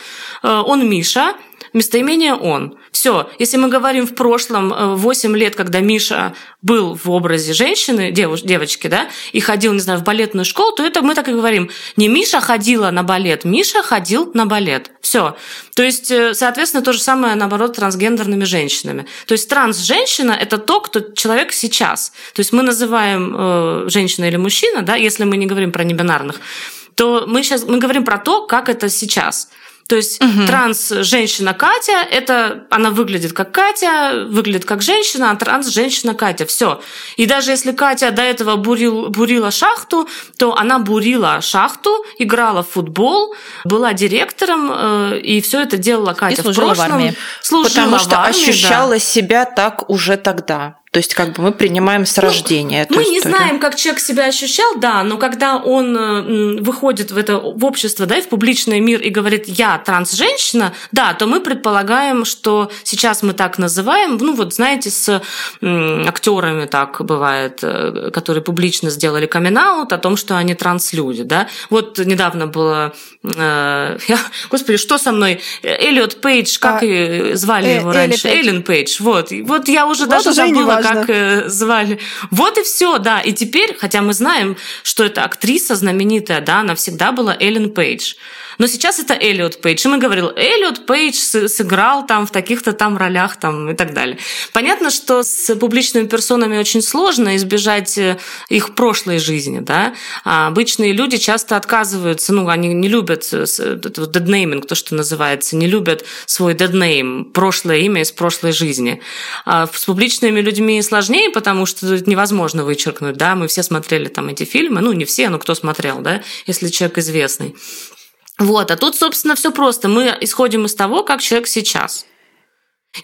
э, он Миша, местоимение он. Все. Если мы говорим в прошлом 8 э, лет, когда Миша был в образе женщины, девуш, девочки, да, и ходил, не знаю, в балетную школу, то это мы так и говорим. Не Миша ходила на балет, Миша ходил на балет. Все. То есть, э, соответственно, то же самое, наоборот, трансгендерными женщинами. То есть транс-женщина – это то, кто человек сейчас. То есть мы называем э, женщина или мужчина, да, если мы не говорим про небинарных, то мы сейчас мы говорим про то, как это сейчас. То есть угу. транс-женщина Катя, это она выглядит как Катя, выглядит как женщина, а транс-женщина Катя. Все. И даже если Катя до этого бурил, бурила шахту, то она бурила шахту, играла в футбол, была директором, э, и все это делала Катя и служила в прошлом. В армии. Служила Потому что в армии, ощущала да. себя так уже тогда. То есть как бы мы принимаем с ну, рождения. Ну, мы историю. не знаем, как человек себя ощущал, да, но когда он э, выходит в это в общество, да, и в публичный мир и говорит «я транс-женщина», да, то мы предполагаем, что сейчас мы так называем, ну вот знаете, с актерами так бывает, э, которые публично сделали камин о том, что они транс-люди, да. Вот недавно было, э, я, господи, что со мной, Эллиот Пейдж, как а, звали э, его раньше? Эллен Пейдж, вот. Вот я уже вот даже забыла, как э, звали. Вот и все, да. И теперь, хотя мы знаем, что эта актриса знаменитая, да, она всегда была Эллен Пейдж. Но сейчас это Эллиот Пейдж. И мы говорил, Эллиот Пейдж сыграл там в таких-то там ролях там и так далее. Понятно, что с публичными персонами очень сложно избежать э, их прошлой жизни, да. А обычные люди часто отказываются, ну, они не любят э, деднейминг, то, что называется, не любят свой деднейм, прошлое имя из прошлой жизни. А с публичными людьми сложнее, потому что невозможно вычеркнуть, да, мы все смотрели там эти фильмы, ну, не все, но кто смотрел, да, если человек известный. Вот, а тут, собственно, все просто. Мы исходим из того, как человек сейчас.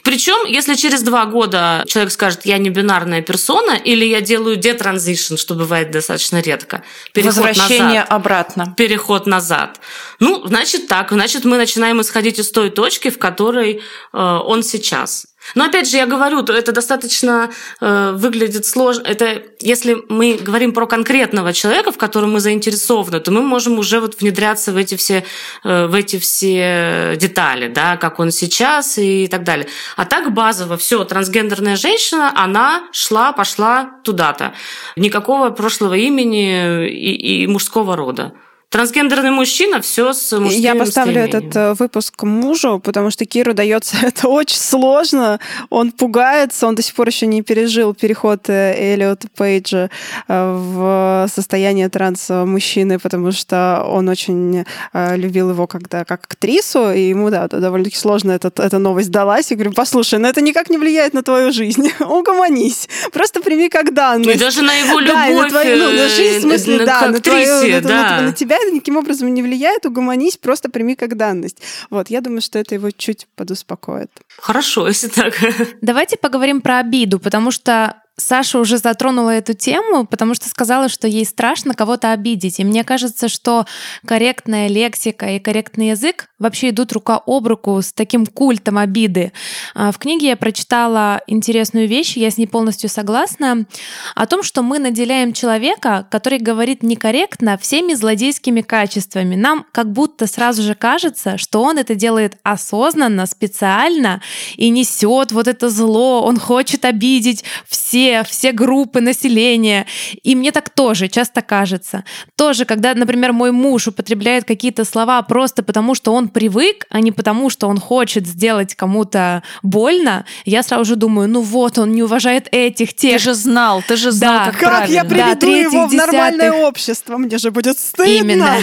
Причем, если через два года человек скажет, я не бинарная персона, или я делаю детранзишн, что бывает достаточно редко. Переход Возвращение назад, обратно. Переход назад. Ну, значит так. Значит, мы начинаем исходить из той точки, в которой э, он сейчас. Но опять же, я говорю, то это достаточно э, выглядит сложно. Это если мы говорим про конкретного человека, в котором мы заинтересованы, то мы можем уже вот внедряться в эти все, э, в эти все детали, да, как он сейчас и так далее. А так базово все, трансгендерная женщина, она шла, пошла туда-то. Никакого прошлого имени и, и мужского рода. Трансгендерный мужчина, все с мужским Я поставлю этот э, выпуск мужу, потому что Киру дается это очень сложно. Он пугается, он до сих пор еще не пережил переход э, Эллиота Пейджа э, в состояние транс-мужчины, потому что он очень любил его когда как актрису, и ему, да, довольно-таки сложно этот, эта новость далась. Я говорю, послушай, но это никак не влияет на твою жизнь. Угомонись. Просто прими как данность. И даже на его любовь. Да, на твою, ну, на жизнь, в смысле, да, на, твою, да. на, на тебя это никаким образом не влияет, угомонись, просто прими как данность. Вот, я думаю, что это его чуть подуспокоит. Хорошо, если так. Давайте поговорим про обиду, потому что Саша уже затронула эту тему, потому что сказала, что ей страшно кого-то обидеть. И мне кажется, что корректная лексика и корректный язык вообще идут рука об руку с таким культом обиды. А, в книге я прочитала интересную вещь, я с ней полностью согласна, о том, что мы наделяем человека, который говорит некорректно, всеми злодейскими качествами. Нам как будто сразу же кажется, что он это делает осознанно, специально и несет вот это зло, он хочет обидеть все все, все группы населения. И мне так тоже часто кажется. Тоже, когда, например, мой муж употребляет какие-то слова просто потому, что он привык, а не потому, что он хочет сделать кому-то больно, я сразу же думаю, ну вот, он не уважает этих, тех. Ты же знал, ты же знал, да. как, как правильно. я приведу да, его в нормальное общество, мне же будет стыдно. Именно.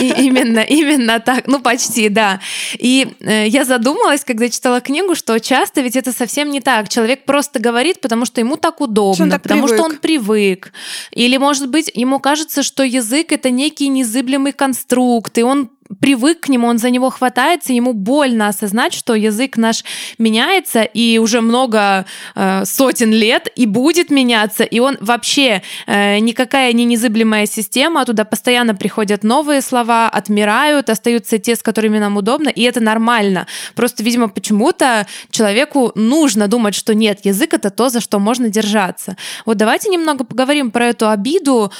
И, именно, именно так. Ну, почти, да. И э, я задумалась, когда читала книгу, что часто ведь это совсем не так. Человек просто говорит, потому что ему ему так удобно, так потому привык. что он привык. Или, может быть, ему кажется, что язык — это некий незыблемый конструкт, и он привык к нему, он за него хватается, ему больно осознать, что язык наш меняется и уже много э, сотен лет и будет меняться, и он вообще э, никакая не незыблемая система, туда постоянно приходят новые слова, отмирают, остаются те, с которыми нам удобно, и это нормально. Просто, видимо, почему-то человеку нужно думать, что нет, язык это то, за что можно держаться. Вот давайте немного поговорим про эту обиду.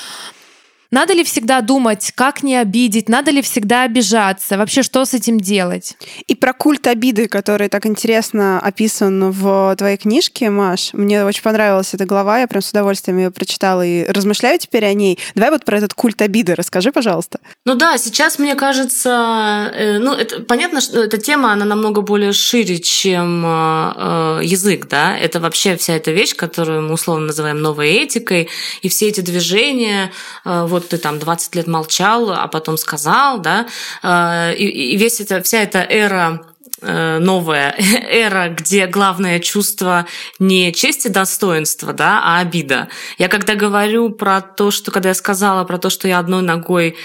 Надо ли всегда думать, как не обидеть? Надо ли всегда обижаться? Вообще, что с этим делать? И про культ обиды, который так интересно описан в твоей книжке, Маш. Мне очень понравилась эта глава, я прям с удовольствием ее прочитала и размышляю теперь о ней. Давай вот про этот культ обиды расскажи, пожалуйста. Ну да, сейчас, мне кажется, э, ну, это, понятно, что эта тема, она намного более шире, чем э, э, язык, да. Это вообще вся эта вещь, которую мы условно называем новой этикой, и все эти движения, э, вот вот ты там 20 лет молчал, а потом сказал, да, э, и, весь это, вся эта эра э, новая эра, где главное чувство не честь и достоинство, да, а обида. Я когда говорю про то, что когда я сказала про то, что я одной ногой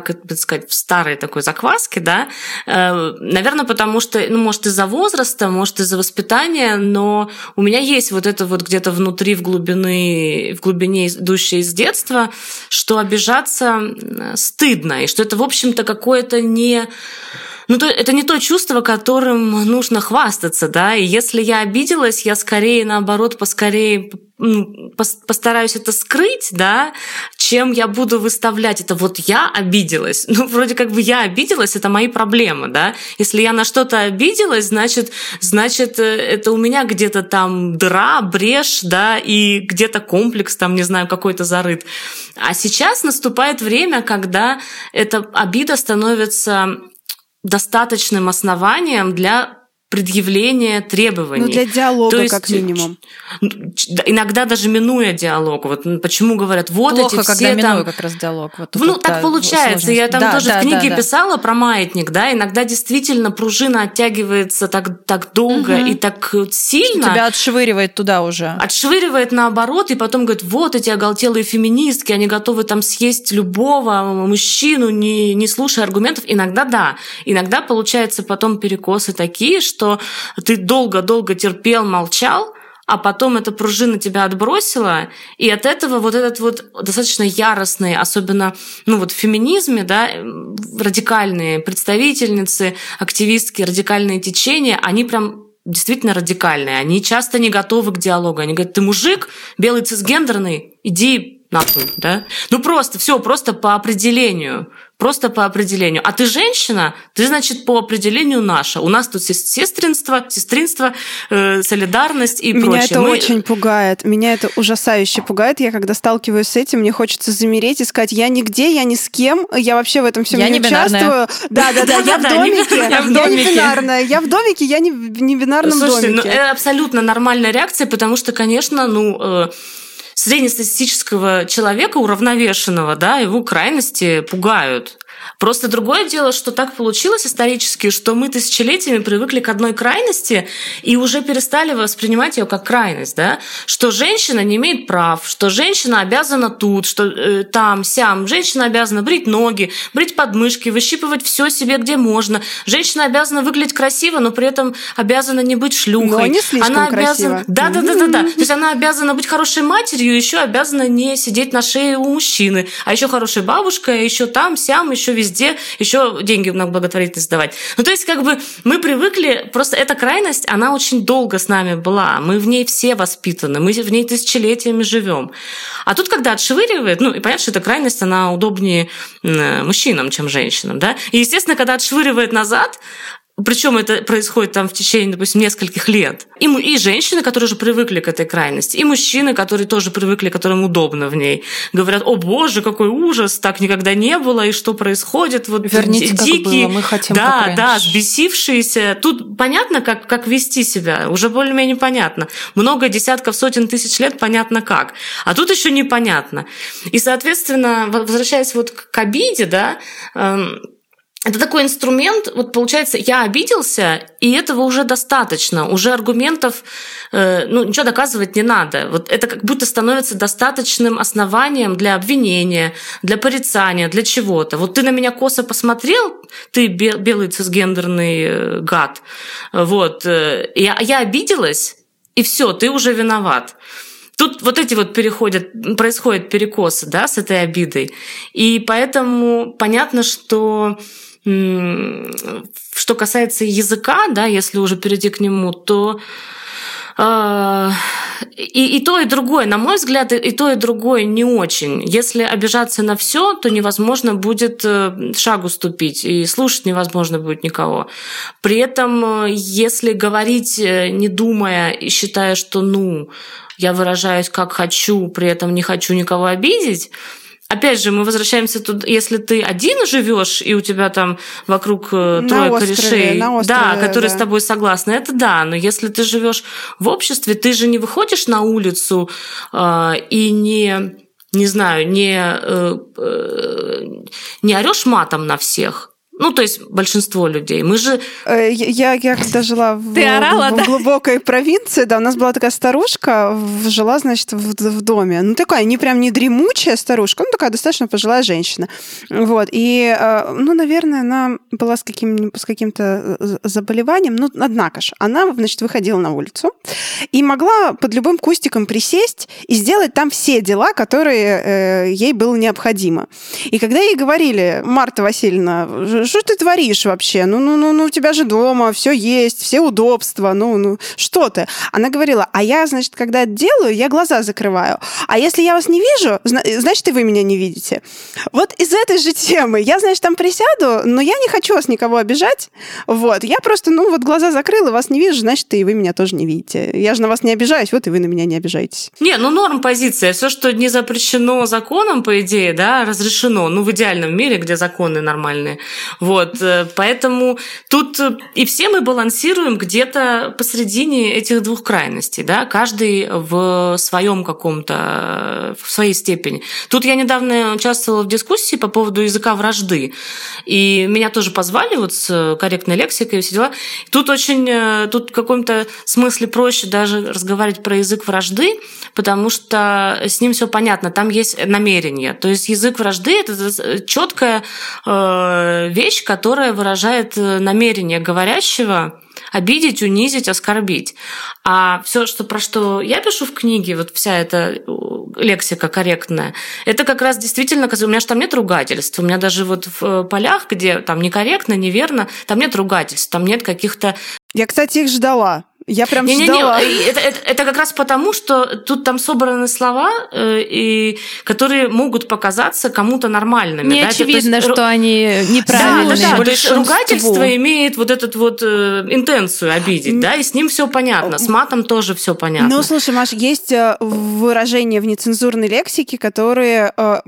как это сказать, в старой такой закваске, да, э, наверное, потому что, ну, может, из-за возраста, может, из-за воспитания, но у меня есть вот это вот где-то внутри, в глубины, в глубине идущее из детства, что обижаться стыдно, и что это, в общем-то, какое-то не ну, то, это не то чувство, которым нужно хвастаться, да, и если я обиделась, я скорее, наоборот, поскорее постараюсь это скрыть, да, чем я буду выставлять это вот я обиделась. Ну, вроде как бы я обиделась, это мои проблемы, да. Если я на что-то обиделась, значит, значит, э, это у меня где-то там дыра, брешь, да, и где-то комплекс там, не знаю, какой-то зарыт. А сейчас наступает время, когда эта обида становится достаточным основанием для предъявление требований. Ну, для диалога, То есть, как минимум. Иногда даже минуя диалог. Вот почему говорят, вот Плохо, эти когда все там... как раз диалог. Вот ну, так получается. Я там да, тоже да, в книге да, да. писала про маятник, да, иногда действительно пружина оттягивается так, так долго угу. и так сильно. Что тебя отшвыривает туда уже. Отшвыривает наоборот, и потом говорит, вот эти оголтелые феминистки, они готовы там съесть любого мужчину, не, не слушая аргументов. Иногда да. Иногда получается потом перекосы такие, что что ты долго-долго терпел, молчал, а потом эта пружина тебя отбросила, и от этого вот этот вот достаточно яростный, особенно ну вот в феминизме, да, радикальные представительницы, активистки, радикальные течения, они прям действительно радикальные, они часто не готовы к диалогу. Они говорят, ты мужик, белый цисгендерный, иди нахуй, да? Ну просто, все, просто по определению. Просто по определению. А ты женщина, ты, значит, по определению наша. У нас тут сестринство, сестринство, э, солидарность и Меня прочее. Меня это Мы... очень пугает. Меня это ужасающе пугает. Я когда сталкиваюсь с этим, мне хочется замереть и сказать, я нигде, я ни с кем, я вообще в этом всем я не, не участвую. Да, да, да, я в домике. Я не бинарная. Я в домике, я не в бинарном домике. ну это абсолютно нормальная реакция, потому что, конечно, ну э, среднестатистического человека, уравновешенного, да, его крайности пугают. Просто другое дело, что так получилось исторически, что мы тысячелетиями привыкли к одной крайности и уже перестали воспринимать ее как крайность, да? Что женщина не имеет прав, что женщина обязана тут, что э, там, сям, женщина обязана брить ноги, брить подмышки, выщипывать все себе, где можно. Женщина обязана выглядеть красиво, но при этом обязана не быть шлюхой. Но не слишком она обязана, да, да, да, да, да. То есть она обязана быть хорошей матерью, еще обязана не сидеть на шее у мужчины, а еще хорошей бабушкой, еще там, сям, еще везде, еще деньги на благотворительность давать. Ну, то есть, как бы мы привыкли, просто эта крайность, она очень долго с нами была. Мы в ней все воспитаны, мы в ней тысячелетиями живем. А тут, когда отшвыривает, ну, и понятно, что эта крайность, она удобнее мужчинам, чем женщинам, да? И, естественно, когда отшвыривает назад, причем это происходит там в течение, допустим, нескольких лет. И, и женщины, которые уже привыкли к этой крайности, и мужчины, которые тоже привыкли, которым удобно в ней, говорят, о боже, какой ужас, так никогда не было, и что происходит? Вот Верните, дикие, было, мы хотим да, да, сбесившиеся. Тут понятно, как, как вести себя, уже более-менее понятно. Много десятков, сотен тысяч лет понятно как. А тут еще непонятно. И, соответственно, возвращаясь вот к обиде, да, эм, это такой инструмент, вот получается, я обиделся, и этого уже достаточно, уже аргументов, э, ну, ничего доказывать не надо. Вот это как будто становится достаточным основанием для обвинения, для порицания, для чего-то. Вот ты на меня косо посмотрел, ты белый цисгендерный э, гад, вот, э, я, я обиделась, и все, ты уже виноват. Тут вот эти вот переходят, происходят перекосы, да, с этой обидой. И поэтому понятно, что что касается языка, да, если уже перейти к нему, то а, и, и то, и другое, на мой взгляд, и то, и другое не очень. Если обижаться на все, то невозможно будет э, шагу ступить, и слушать невозможно будет никого. При этом, э, если говорить, э, не думая и считая, что ну, я выражаюсь как хочу, при этом не хочу никого обидеть, Опять же, мы возвращаемся тут, если ты один живешь и у тебя там вокруг э, на трое острове, корешей, на острове, да, которые да. с тобой согласны, это да. Но если ты живешь в обществе, ты же не выходишь на улицу э, и не, не знаю, не э, э, не орешь матом на всех. Ну, то есть большинство людей. Мы же... Э, я, я когда жила в, Ты орала, в, да? в глубокой провинции, да, у нас была такая старушка, жила, значит, в, в доме. Ну, такая, не прям не дремучая старушка, ну, такая достаточно пожилая женщина. Вот. И, э, ну, наверное, она была с, каким, с каким-то э, заболеванием. Ну, однако же, она, значит, выходила на улицу и могла под любым кустиком присесть и сделать там все дела, которые э, ей было необходимо. И когда ей говорили, Марта Васильевна, что ты творишь вообще? Ну, ну, ну, ну, у тебя же дома все есть, все удобства, ну, ну, что ты? Она говорила, а я, значит, когда это делаю, я глаза закрываю. А если я вас не вижу, значит, и вы меня не видите. Вот из этой же темы. Я, значит, там присяду, но я не хочу вас никого обижать. Вот. Я просто, ну, вот глаза закрыла, вас не вижу, значит, и вы меня тоже не видите. Я же на вас не обижаюсь, вот и вы на меня не обижаетесь. Не, ну, норм позиция. Все, что не запрещено законом, по идее, да, разрешено. Ну, в идеальном мире, где законы нормальные. Вот, э, поэтому тут э, и все мы балансируем где-то посредине этих двух крайностей, да, каждый в своем каком-то, в своей степени. Тут я недавно участвовала в дискуссии по поводу языка вражды, и меня тоже позвали вот с корректной лексикой и все дела. Тут очень, э, тут в каком-то смысле проще даже разговаривать про язык вражды, потому что с ним все понятно, там есть намерение. То есть язык вражды – это четкая вещь, вещь, которая выражает э, намерение говорящего обидеть, унизить, оскорбить. А все, что про что я пишу в книге, вот вся эта лексика корректная, это как раз действительно, у меня же там нет ругательств, у меня даже вот в э, полях, где там некорректно, неверно, там нет ругательств, там нет каких-то... Я, кстати, их ждала. Я прям не, ждала. Не, не, это, это, это как раз потому, что тут там собраны слова, э, и, которые могут показаться кому-то нормальными. Не да? очевидно, есть, что они неправильные. Да, да, то есть ругательство имеет вот эту вот э, интенцию обидеть, да, и с ним все понятно, с матом тоже все понятно. Ну, слушай, Маш, есть э, выражения в нецензурной лексике, которые э,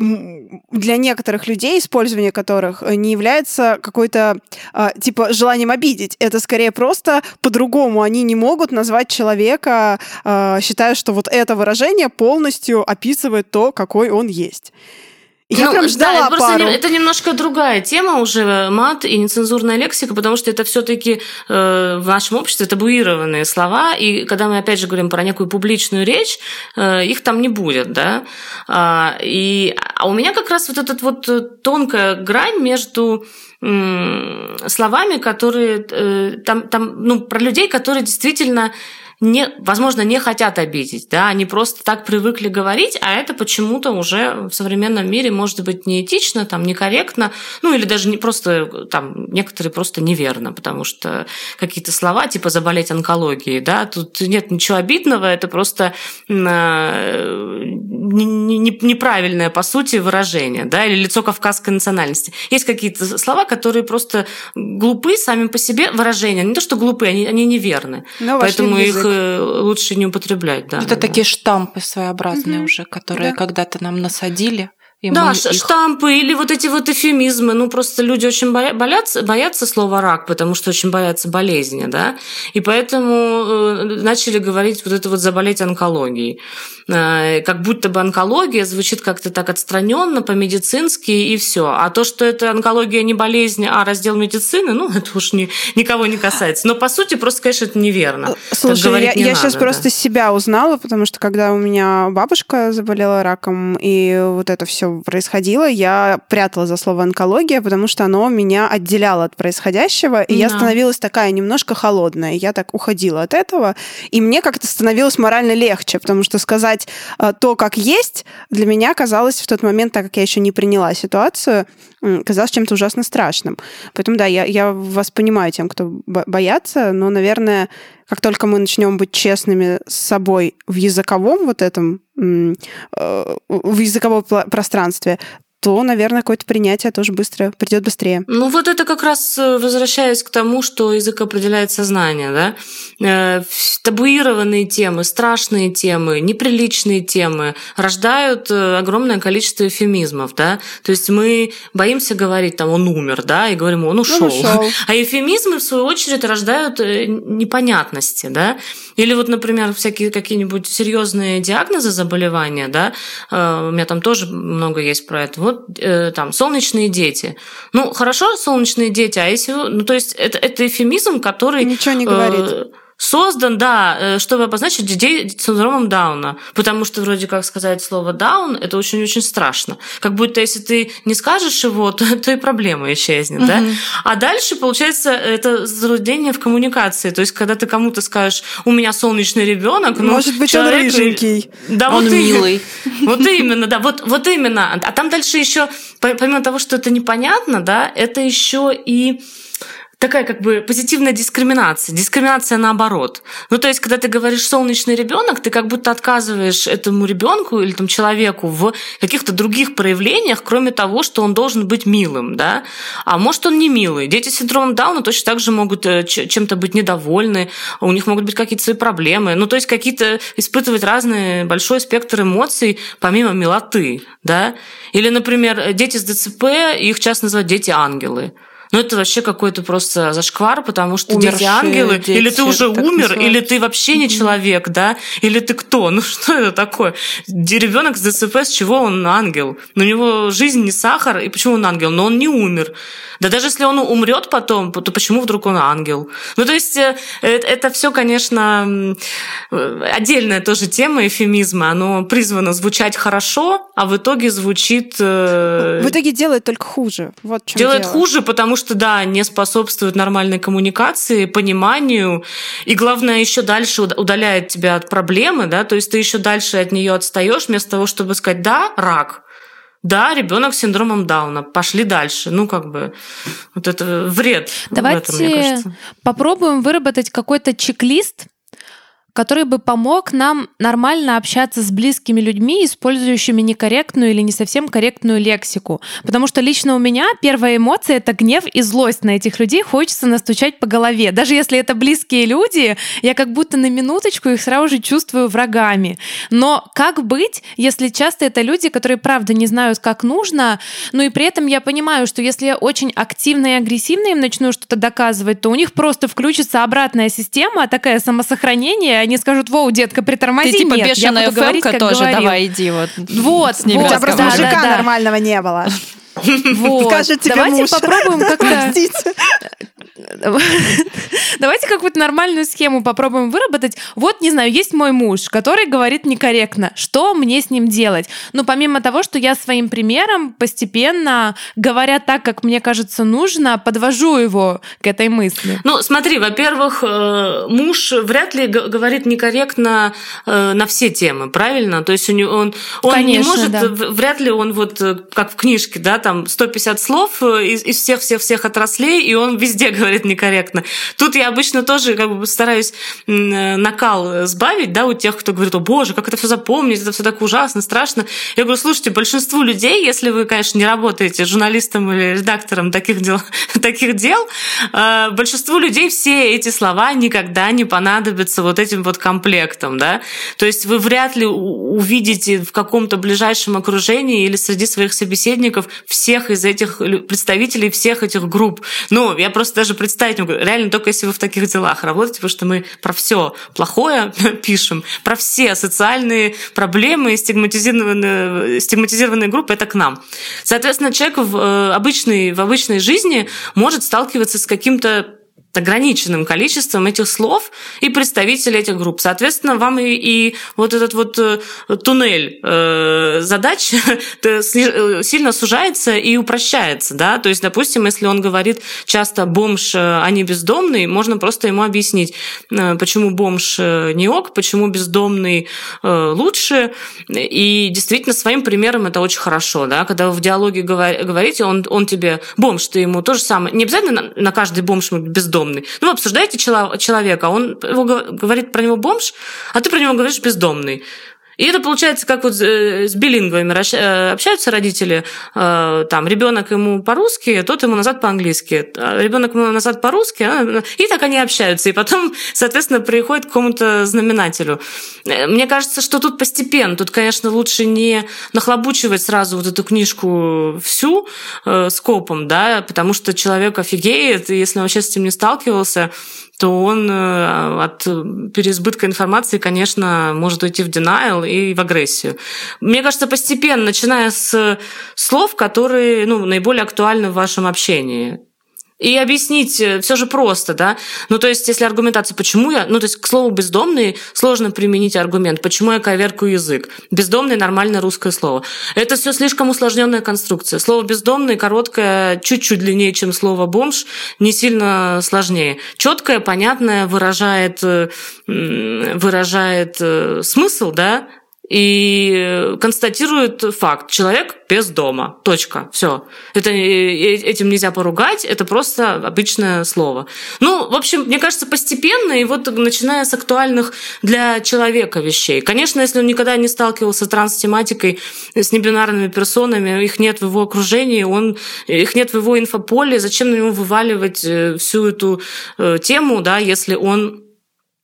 для некоторых людей, использование которых не является какой-то, э, типа, желанием обидеть. Это скорее просто по-другому. Они не могут могут назвать человека, э, считая, что вот это выражение полностью описывает то, какой он есть. Я ну, прям ждала да, пару. Это немножко другая тема уже, мат и нецензурная лексика, потому что это все таки э, в нашем обществе табуированные слова, и когда мы опять же говорим про некую публичную речь, э, их там не будет, да. А, и, а у меня как раз вот эта вот тонкая грань между словами, которые э, там, там, ну, про людей, которые действительно не, возможно, не хотят обидеть, да, они просто так привыкли говорить, а это почему-то уже в современном мире может быть неэтично, там, некорректно, ну, или даже не просто, там, некоторые просто неверно, потому что какие-то слова, типа заболеть онкологией, да, тут нет ничего обидного, это просто э, неправильное, по сути, выражение, да, или лицо кавказской национальности. Есть какие-то слова, которые просто глупы сами по себе, выражения, не то, что глупые, они, они неверны. Но Поэтому их Э, лучше не употреблять, да. Это такие штампы своеобразные угу. уже, которые да. когда-то нам насадили И да, их- штампы или вот эти вот эфемизмы. Ну, просто люди очень боя- боятся, боятся слова рак, потому что очень боятся болезни, да. И поэтому э, начали говорить вот это вот заболеть онкологией. Э, как будто бы онкология звучит как-то так отстраненно, по-медицински, и все. А то, что это онкология не болезнь, а раздел медицины, ну, это уж ни, никого не касается. Но по сути, просто, конечно, это неверно. Слушай, я, не я сейчас надо, просто да. себя узнала, потому что когда у меня бабушка заболела раком, и вот это все происходило, я прятала за слово онкология, потому что оно меня отделяло от происходящего, и я Да. становилась такая немножко холодная. Я так уходила от этого, и мне как-то становилось морально легче, потому что сказать э, то, как есть, для меня казалось в тот момент, так как я еще не приняла ситуацию, казалось чем-то ужасно страшным. Поэтому, да, я, я вас понимаю тем, кто бо- боятся, но, наверное, как только мы начнем быть честными с собой в языковом вот этом, э, в языковом пространстве, то, наверное, какое-то принятие тоже быстро придет быстрее. Ну, вот это как раз э, возвращаясь к тому, что язык определяет сознание, да. Э, Табуированные темы, страшные темы, неприличные темы рождают э, огромное количество эфемизмов, да. То есть мы боимся говорить, там, он умер, да, и говорим, он ушел. ушел. А эфемизмы, в свою очередь, рождают непонятности, да. Или вот, например, всякие какие-нибудь серьезные диагнозы заболевания, да, у меня там тоже много есть про это. Вот э, там солнечные дети. Ну, хорошо, солнечные дети, а если... Ну, то есть это, это эфемизм, который... Ничего не э, говорит. Создан, да, э, чтобы обозначить детей с синдромом Дауна. Потому что вроде как сказать слово Даун это очень-очень страшно. Как будто если ты не скажешь его, то, то и проблема исчезнет. Да? А дальше, получается, это затруднение в коммуникации. То есть, когда ты кому-то скажешь, у меня солнечный ребенок, ну, Может быть, он человек- рыженький. Да, Он вот и- милый. Вот именно, да, вот, вот именно. А там дальше еще, помимо того, что это непонятно, да, это еще и такая как бы позитивная дискриминация, дискриминация наоборот. Ну, то есть, когда ты говоришь солнечный ребенок, ты как будто отказываешь этому ребенку или там человеку в каких-то других проявлениях, кроме того, что он должен быть милым, да. А может, он не милый. Дети с синдромом Дауна точно так же могут э, чем-то быть недовольны, у них могут быть какие-то свои проблемы. Ну, то есть, какие-то испытывать разные, большой спектр эмоций, помимо милоты, да. Или, например, дети с ДЦП, их часто называют дети-ангелы. Ну, это вообще какой-то просто зашквар, потому что Умершие дети-ангелы, дети, или ты уже умер, называют. или ты вообще не человек, да? Или ты кто? Ну, что это такое? Ребенок с ДЦП, с чего он ангел? Ну, У него жизнь не сахар, и почему он ангел? Но он не умер. Да даже если он умрет потом, то почему вдруг он ангел? Ну, то есть, э, это, это все, конечно, э, отдельная тоже тема эфемизма. Оно призвано звучать хорошо, а в итоге звучит... э, В итоге делает только хуже. Вот Делает дело. хуже, потому что, да, не способствует нормальной коммуникации, пониманию, и, главное, еще дальше уд- удаляет тебя от проблемы, да, то есть ты еще дальше от нее отстаешь, вместо того, чтобы сказать, да, рак, да, ребенок с синдромом Дауна, пошли дальше. Ну, как бы, вот это вред. в Давайте этом, мне кажется. попробуем выработать какой-то чек-лист, который бы помог нам нормально общаться с близкими людьми, использующими некорректную или не совсем корректную лексику. Потому что лично у меня первая эмоция — это гнев и злость на этих людей. Хочется настучать по голове. Даже если это близкие люди, я как будто на минуточку их сразу же чувствую врагами. Но как быть, если часто это люди, которые правда не знают, как нужно, но и при этом я понимаю, что если я очень активно и агрессивно им начну что-то доказывать, то у них просто включится обратная система, такая самосохранение, они скажут, воу, детка, притормози, Ты типа нет, я бешеная буду говорить, тоже, говорил». давай иди вот. Вот, с ними вот, У тебя просто да, мужика да, да. нормального не было. Вот. Скажет тебе Давайте муж. попробуем как-то... Давайте какую-то нормальную схему попробуем выработать. Вот, не знаю, есть мой муж, который говорит некорректно. Что мне с ним делать? Ну, помимо того, что я своим примером постепенно, говоря так, как мне кажется нужно, подвожу его к этой мысли. Ну, смотри, во-первых, э, муж вряд ли говорит некорректно э, на все темы, правильно? То есть он, он не Конечно, может, да. вряд ли он вот, э, как в книжке, да, там 150 слов из, из всех-всех-всех отраслей, и он везде говорит некорректно. Тут я обычно тоже как бы стараюсь накал сбавить, да, у тех, кто говорит, о боже, как это все запомнить, это все так ужасно, страшно. Я говорю, слушайте, большинству людей, если вы, конечно, не работаете журналистом или редактором таких дел, таких дел э, большинству людей все эти слова никогда не понадобятся вот этим вот комплектом, да. То есть вы вряд ли увидите в каком-то ближайшем окружении или среди своих собеседников всех из этих представителей всех этих групп. Ну, я просто даже представить могу, реально только если вы в таких делах работаете, потому что мы про все плохое пишем, про все социальные проблемы, стигматизированные, стигматизированные группы, это к нам. Соответственно, человек в э, обычной, в обычной жизни может сталкиваться с каким-то ограниченным количеством этих слов и представителей этих групп. Соответственно, вам и, и вот этот вот э, туннель э, задач э, сильно сужается и упрощается. Да? То есть, допустим, если он говорит часто «бомж, а не бездомный», можно просто ему объяснить, почему бомж не ок, почему бездомный лучше. И действительно, своим примером это очень хорошо. Да? Когда вы в диалоге говорите, он, он тебе бомж, ты ему то же самое. Не обязательно на, на каждый бомж бездомный, бездомный. Ну, вы обсуждаете человека, он его говорит про него бомж, а ты про него говоришь бездомный. И это получается, как вот э, с билингвами э, общаются родители, э, там, ребенок ему по-русски, тот ему назад по-английски, а ребенок ему назад по-русски, а, и так они общаются, и потом, соответственно, приходит к какому-то знаменателю. Мне кажется, что тут постепенно, тут, конечно, лучше не нахлобучивать сразу вот эту книжку всю скопом, да, потому что человек офигеет, если он вообще с этим не сталкивался, то он э, от переизбытка информации, конечно, может уйти в denial и в агрессию. Мне кажется, постепенно, начиная с слов, которые ну, наиболее актуальны в вашем общении. И объяснить э, все же просто, да. Ну, то есть, если аргументация, почему я... Ну, то есть, к слову «бездомный» сложно применить аргумент. Почему я коверкаю язык? «Бездомный» — нормальное русское слово. Это все слишком усложненная конструкция. Слово «бездомный» короткое, чуть-чуть длиннее, чем слово «бомж», не сильно сложнее. Четкое, понятное, выражает, э, выражает э, смысл, да, и констатирует факт. Человек без дома. Точка. Все. Это, э, э, этим нельзя поругать, это просто обычное слово. Ну, в общем, мне кажется, постепенно, и вот начиная с актуальных для человека вещей. Конечно, если он никогда не сталкивался с транс-тематикой, с небинарными персонами, их нет в его окружении, он, их нет в его инфополе, зачем на него вываливать э, всю эту тему, да, если он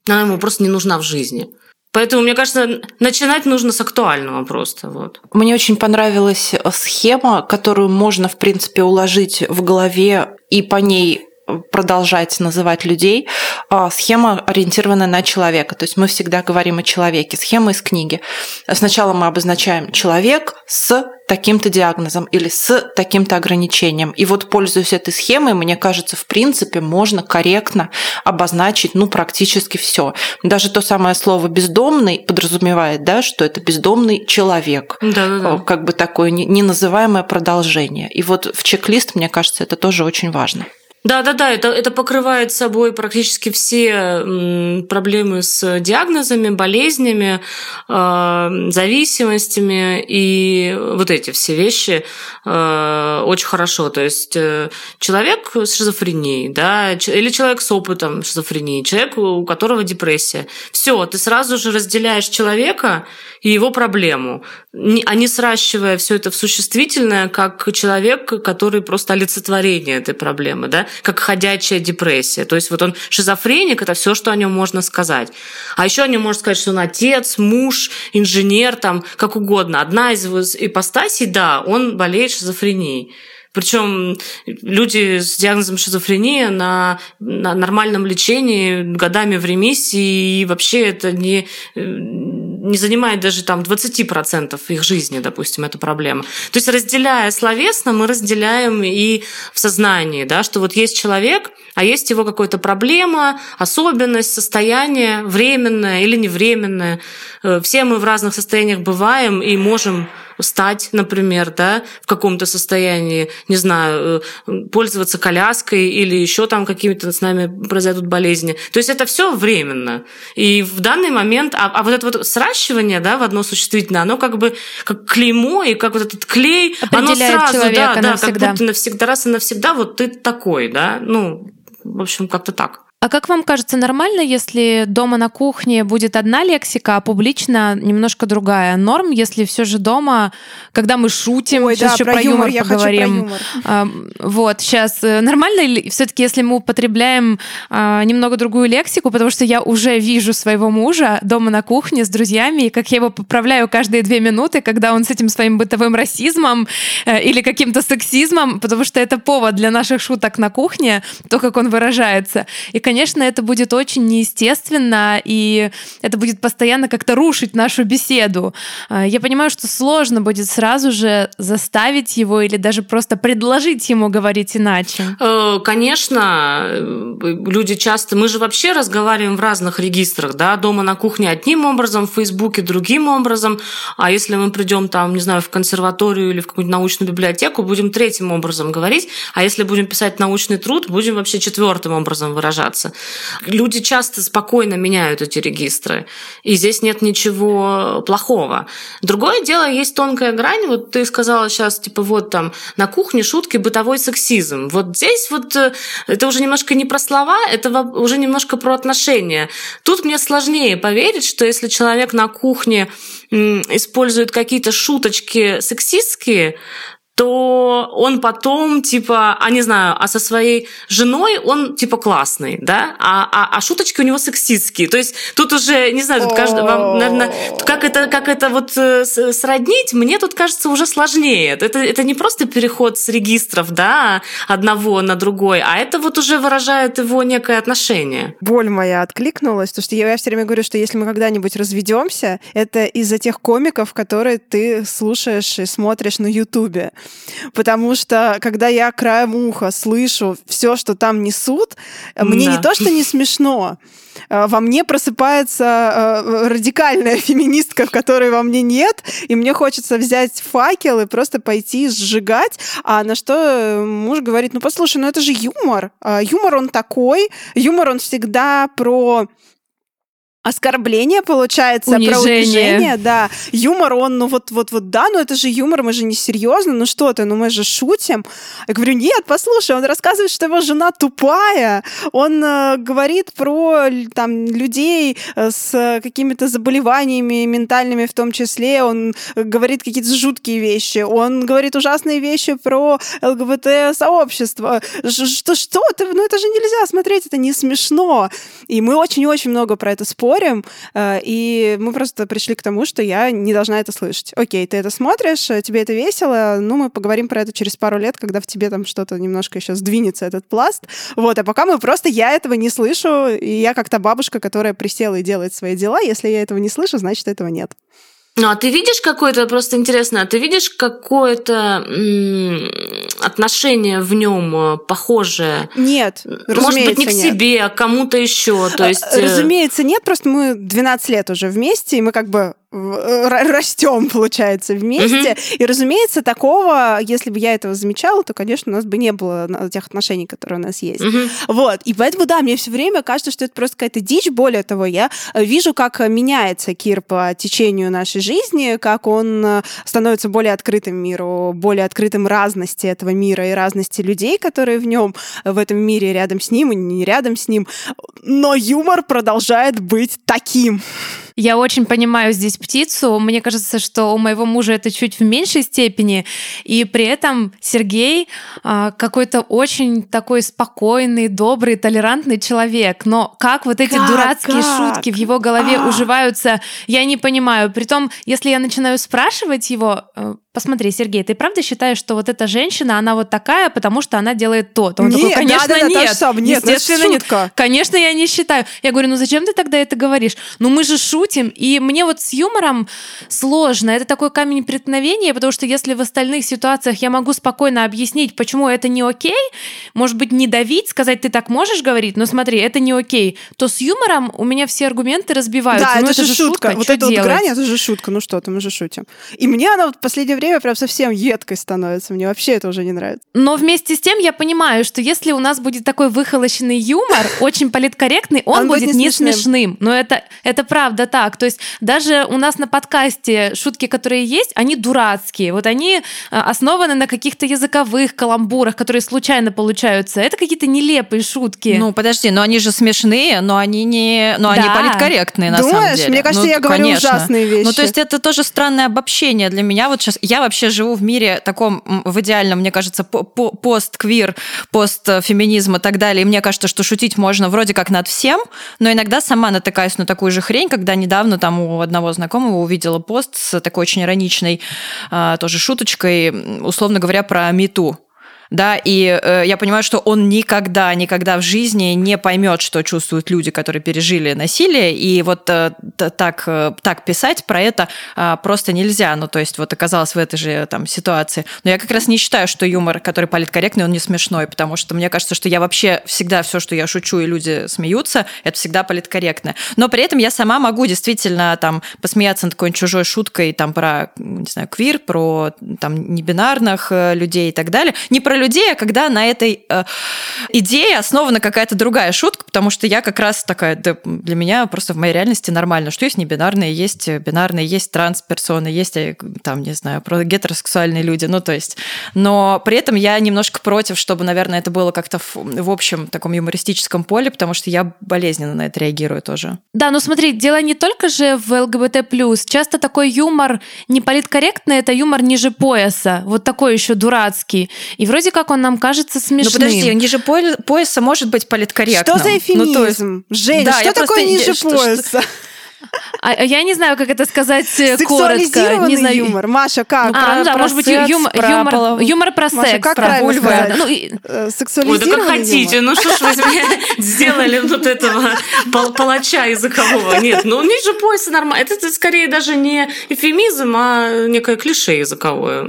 она ему просто не нужна в жизни. Поэтому, мне кажется, начинать нужно с актуального просто. Вот. Мне очень понравилась схема, которую можно, в принципе, уложить в голове и по ней продолжать называть людей, а, схема ориентированная на человека. То есть мы всегда говорим о человеке. Схема из книги. Сначала мы обозначаем человек с таким-то диагнозом или с таким-то ограничением. И вот, пользуясь этой схемой, мне кажется, в принципе, можно корректно обозначить, ну, практически все. Даже то самое слово «бездомный» подразумевает, да, что это бездомный человек. Да, да, да. Как бы такое неназываемое продолжение. И вот в чек-лист, мне кажется, это тоже очень важно. Да, да, да, это, это покрывает собой практически все проблемы с диагнозами, болезнями, э, зависимостями и вот эти все вещи э, очень хорошо. То есть э, человек с шизофренией, да, или человек с опытом шизофрении, человек, у которого депрессия. Все, ты сразу же разделяешь человека и его проблему, а не сращивая все это в существительное, как человек, который просто олицетворение этой проблемы, да, как ходячая депрессия. То есть вот он шизофреник, это все, что о нем можно сказать. А еще о нем можно сказать, что он отец, муж, инженер, там, как угодно. Одна из его ипостасей, да, он болеет шизофренией. Причем люди с диагнозом шизофрения на, на нормальном лечении годами в ремиссии, и вообще это не не занимает даже там 20% их жизни, допустим, эта проблема. То есть разделяя словесно, мы разделяем и в сознании, да, что вот есть человек, а есть его какая-то проблема, особенность, состояние временное или невременное. Э, все мы в разных состояниях бываем и можем встать, например, да, в каком-то состоянии, не знаю, э, пользоваться коляской или еще там какими-то с нами произойдут болезни. То есть это все временно. И в данный момент, а, а вот это вот сращивание, да, в одно существительное, оно как бы как клеймо, и как вот этот клей, оно сразу, да, да, как будто навсегда, раз и навсегда вот ты такой, да, ну, в общем, как-то так. А как вам кажется, нормально, если дома на кухне будет одна лексика, а публично немножко другая? Норм, если все же дома, когда мы шутим, Ой, сейчас да, еще про, про юмор, юмор я поговорим. Хочу про юмор. Вот, сейчас э, нормально ли все-таки, если мы употребляем а, немного другую лексику, потому что я уже вижу своего мужа дома на кухне с друзьями, и как я его поправляю каждые две минуты, когда он с этим своим бытовым расизмом э, или каким-то сексизмом, потому что это повод для наших шуток на кухне, то, как он выражается. И, конечно, это будет очень неестественно, и это будет постоянно как-то рушить нашу беседу. А, Я понимаю, что сложно будет сразу же заставить его или даже просто предложить ему говорить иначе. Э, Конечно, э, люди часто... Мы же вообще разговариваем в разных регистрах, да, дома на кухне одним образом, в Фейсбуке другим образом, а если мы придем там, не знаю, в консерваторию или в какую-нибудь научную библиотеку, будем третьим образом говорить, а если будем писать научный труд, будем вообще четвертым образом выражаться. Люди часто спокойно меняют эти регистры, и здесь нет ничего плохого. Другое дело, есть тонкая грань, вот ты сказала сейчас, типа, вот там на кухне шутки, бытовой сексизм. Вот здесь вот э, это уже немножко не про слова, это уже немножко про отношения. Тут мне сложнее поверить, что если человек на кухне использует какие-то шуточки сексистские, то он потом, типа, а не знаю, а со своей женой он, типа, классный, да, а, а, а шуточки у него сексистские. То есть тут уже, не знаю, тут каждый, вам, наверное, как это, как это вот э, сроднить, мне тут кажется уже сложнее. Это, это не просто переход с регистров, да, одного на другой, а это вот уже выражает его некое отношение. Боль моя откликнулась, потому что я, я все время говорю, что если мы когда-нибудь разведемся, это из-за тех комиков, которые ты слушаешь и смотришь на Ютубе. Потому что, когда я краем уха слышу все, что там несут, мне Да. не то, что не смешно, э, во мне просыпается э, радикальная феминистка, которой во мне нет, и мне хочется взять факел и просто пойти сжигать. А на что э, муж говорит, ну послушай, ну это же юмор. А, Юмор он такой, юмор он всегда про оскорбление получается, про Унижение. унижение, да. Юмор, он, ну вот, вот, вот, да, но это же юмор, мы же не серьезно, ну что ты, ну мы же шутим. Я говорю, нет, послушай, он рассказывает, что его жена тупая, он э, говорит про там людей э, с какими-то заболеваниями ментальными в том числе, он говорит какие-то жуткие вещи, он говорит ужасные вещи про ЛГБТ-сообщество. Что, что ты, ну это же нельзя смотреть, это не смешно. И мы очень-очень много про это спорим, э, и мы просто пришли к тому, что я не должна это слышать. Окей, ты это смотришь, э, тебе это весело, ну мы поговорим про это через пару лет, когда в тебе там что-то немножко еще сдвинется этот пласт. Вот, а пока мы просто, я этого не слышу, и я как то бабушка, которая присела и делает свои дела, если я этого не слышу, значит этого нет. Ну, а ты видишь какое-то, просто интересно, а ты видишь какое-то отношение в нем похожее? Нет, Может быть, не к нет. себе, а к кому-то еще. То есть, э, Разумеется, нет, просто мы 12 лет уже вместе, и мы как бы растем, получается, вместе. И, разумеется, такого, если бы я этого замечала, то, конечно, у нас бы не было тех отношений, которые у нас есть. мгм. Вот, и поэтому, да, мне все время кажется, что это просто какая-то дичь. Более того, я э, вижу, как э, меняется Кир по течению нашей жизни, как он э, становится более открытым миру, более открытым разности этого мира и разности людей, которые в нем, в этом мире рядом с ним и не рядом с ним. Но юмор продолжает быть таким. Я очень понимаю здесь птицу. Мне кажется, что у моего мужа это чуть в меньшей степени. И при этом Сергей а, какой-то очень такой спокойный, добрый, толерантный человек. Но как вот эти Как? дурацкие Как? шутки в его голове А. уживаются, я не понимаю. Притом, если я начинаю спрашивать его, э, посмотри, Сергей, ты правда считаешь, что вот эта женщина, она вот такая, потому что она делает то? Он нет, такой, конечно, да, да, нет. Да, сам, нет, ну, Естественно, нет. Конечно, я не считаю. Я говорю, ну зачем ты тогда это говоришь? Ну мы же шутим, и мне вот с юмором сложно. Это такой камень преткновения, потому что если в остальных ситуациях я могу спокойно объяснить, почему это не окей, может быть, не давить, сказать, ты так можешь говорить, но смотри, это не окей, то с юмором у меня все аргументы разбиваются. Да, ну, это, же шутка. шутка. Вот это вот грань, это же шутка. Ну что ты, мы же шутим. И мне она вот в последнее время прям совсем едкой становится. Мне вообще это уже не нравится. Но вместе с тем я понимаю, что если у нас будет такой выхолощенный юмор, очень политкорректный, он, Он будет будет не смешным. смешным. Но это, это правда так. То есть даже у нас на подкасте шутки, которые есть, они дурацкие. Вот они э, основаны на каких-то языковых каламбурах, которые случайно получаются. Это какие-то нелепые шутки. Ну, подожди, но они же смешные, но они не, но они политкорректные на самом Думаешь? деле. Мне кажется, Ну, я говорю конечно. ужасные вещи. Ну, то есть это тоже странное обобщение для меня. Вот сейчас я вообще живу в мире таком, в идеальном, мне кажется, по- по- пост-квир, пост-феминизм и так далее. И мне кажется, что шутить можно вроде как над всем, но иногда сама натыкаюсь на такую же хрень, когда недавно там у одного знакомого увидела пост с такой очень ироничной а, тоже шуточкой, условно говоря, про мету да, и э, я понимаю, что он никогда, никогда в жизни не поймет, что чувствуют люди, которые пережили насилие, и вот э, так, э, так писать про это э, просто нельзя, ну, то есть вот оказалась в этой же там ситуации. Но я как раз не считаю, что юмор, который политкорректный, он не смешной, потому что мне кажется, что я вообще всегда все, что я шучу, и люди смеются, это всегда политкорректно. Но при этом я сама могу действительно там посмеяться над какой-нибудь чужой шуткой там про, не знаю, квир, про там небинарных э, людей и так далее. Не про людей, а когда на этой э, идее основана какая-то другая шутка, потому что я как раз такая, да, для меня просто в моей реальности нормально, что есть небинарные, есть бинарные, есть трансперсоны, есть э, там, не знаю, гетеросексуальные люди, ну то есть. Но при этом я немножко против, чтобы, наверное, это было как-то в, в общем таком юмористическом поле, потому что я болезненно на это реагирую тоже. Да, ну смотри, дело не только же в ЛГБТ+. Часто такой юмор не политкорректный, это юмор ниже пояса. Вот такой еще дурацкий. И вроде как он нам кажется смешным. Ну подожди, ниже поя- пояса может быть политкорректным. Что за Ну, то есть- эфемизм? Жень, Да, что такое просто- ниже что- пояса? А, а я не знаю, как это сказать э, коротко. Сексуализированный Не знаю. юмор. Маша, как? А, ну да, про может быть, юмор, про юмор, полов- юмор про Маша, секс, как про сказать? Ну, и- Э, Ой, да как Сексуализированный хотите, юмор? ну что ж вы сделали вот этого пал- палача языкового? Нет, ну ниже пояса нормально. Это, это скорее даже не эфемизм, а некое клише языковое.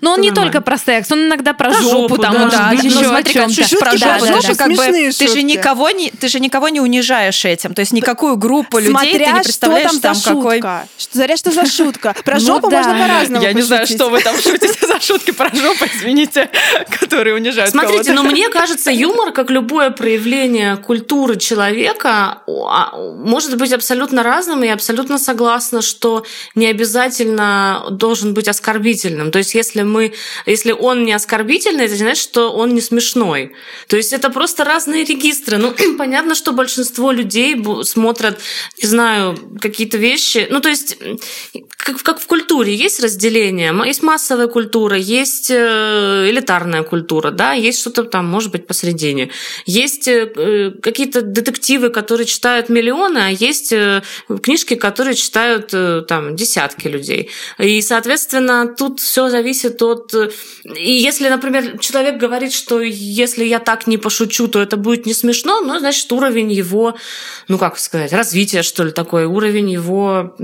Но он не нормально. только про секс, он иногда про, Про жопу, жопу, там, да, может да, быть, да. еще Ну, о смотри, как чем-то. шутки Да, про да, жопу, да. как бы ты же никого не, ты же никого не унижаешь этим, то есть никакую группу людей ты не что представляешь там там за какой. шутка. Что, Заря, что за шутка? Про Ну жопу да. можно по-разному Я не знаю, что вы там шутите за шутки про жопу, извините, которые унижают Смотрите, но мне кажется, юмор, как любое проявление культуры человека, а, может быть абсолютно разным, и я абсолютно согласна, что не обязательно должен быть оскорбительным. То есть, если мы, если он не оскорбительный, это значит, что он не смешной. То есть, это просто разные регистры. Ну, понятно, что большинство людей смотрят, не знаю, какие-то вещи. Ну, то есть, как, как в культуре есть разделение. Есть массовая культура, есть э, элитарная культура, да, есть что-то там, может быть, посередине. Есть э, э, какие-то детективы, которые читают миллионы, а есть книжки, которые читают там десятки людей. И, соответственно, тут все зависит от... э, И если, например, человек говорит, что если я так не пошучу, то это будет не смешно, ну, значит, уровень его, ну, как сказать, развития, что ли, такой, уровень его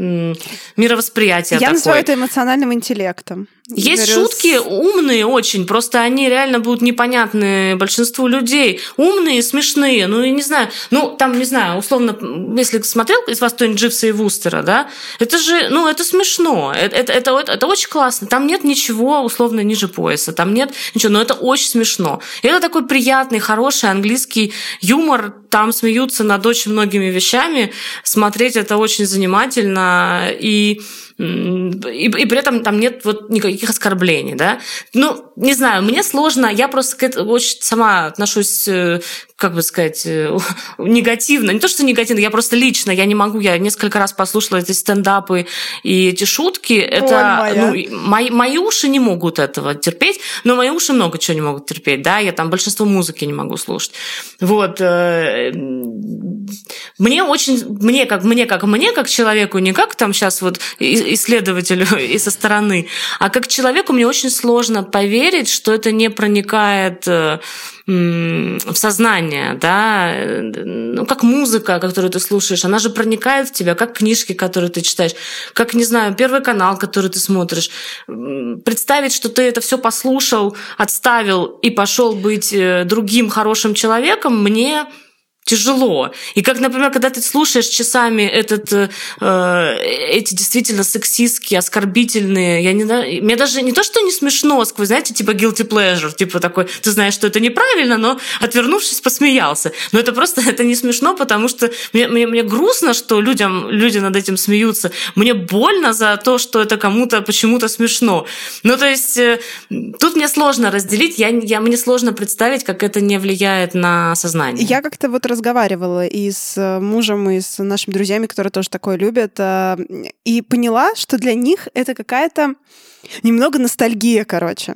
мировосприятия Я такой. называю это эмоциональным интеллектом. Есть Говорю, шутки умные очень, просто они реально будут непонятны большинству людей. Умные, смешные, ну, я не знаю, ну, там, не знаю, условно, если смотрел из вас кто-нибудь Дживса и Вустера, да, это же, ну, это смешно, это, это, это, это очень классно, там нет ничего, условно, ниже пояса, там нет ничего, но это очень смешно. И это такой приятный, хороший английский юмор, там смеются над очень многими вещами, смотреть это очень занимательно, и И, и при этом там нет вот никаких оскорблений, да. Ну, не знаю, мне сложно, я просто к этому очень сама отношусь, э, как бы сказать, э, негативно. Не то, что негативно, я просто лично, я не могу, я несколько раз послушала эти стендапы и эти шутки. Это, моя. ну, мои, мои уши не могут этого терпеть, но мои уши много чего не могут терпеть, да, я там большинство музыки не могу слушать. Вот. э, мне очень, мне как, мне как, мне как человеку, не как там сейчас вот исследователю и со стороны, а как человеку мне очень сложно поверить, что это не проникает э, в сознание, да, ну, как музыка, которую ты слушаешь, она же проникает в тебя, как книжки, которые ты читаешь, как, не знаю, первый канал, который ты смотришь. Представить, что ты это все послушал, отставил и пошел быть э, другим хорошим человеком, мне тяжело. И как, например, когда ты слушаешь часами этот, э, э, эти действительно сексистские, оскорбительные, я не мне даже не то, что не смешно, сквозь, знаете, типа guilty pleasure, типа такой, ты знаешь, что это неправильно, но отвернувшись, посмеялся. Но это просто, это не смешно, потому что мне, мне, мне грустно, что людям, люди над этим смеются. Мне больно за то, что это кому-то почему-то смешно. Ну, то есть, э, тут мне сложно разделить, я, я, мне сложно представить, как это не влияет на сознание. Я как-то вот разговаривала и с э, мужем, и с нашими друзьями, которые тоже такое любят, э, и поняла, что для них это какая-то немного ностальгия, короче.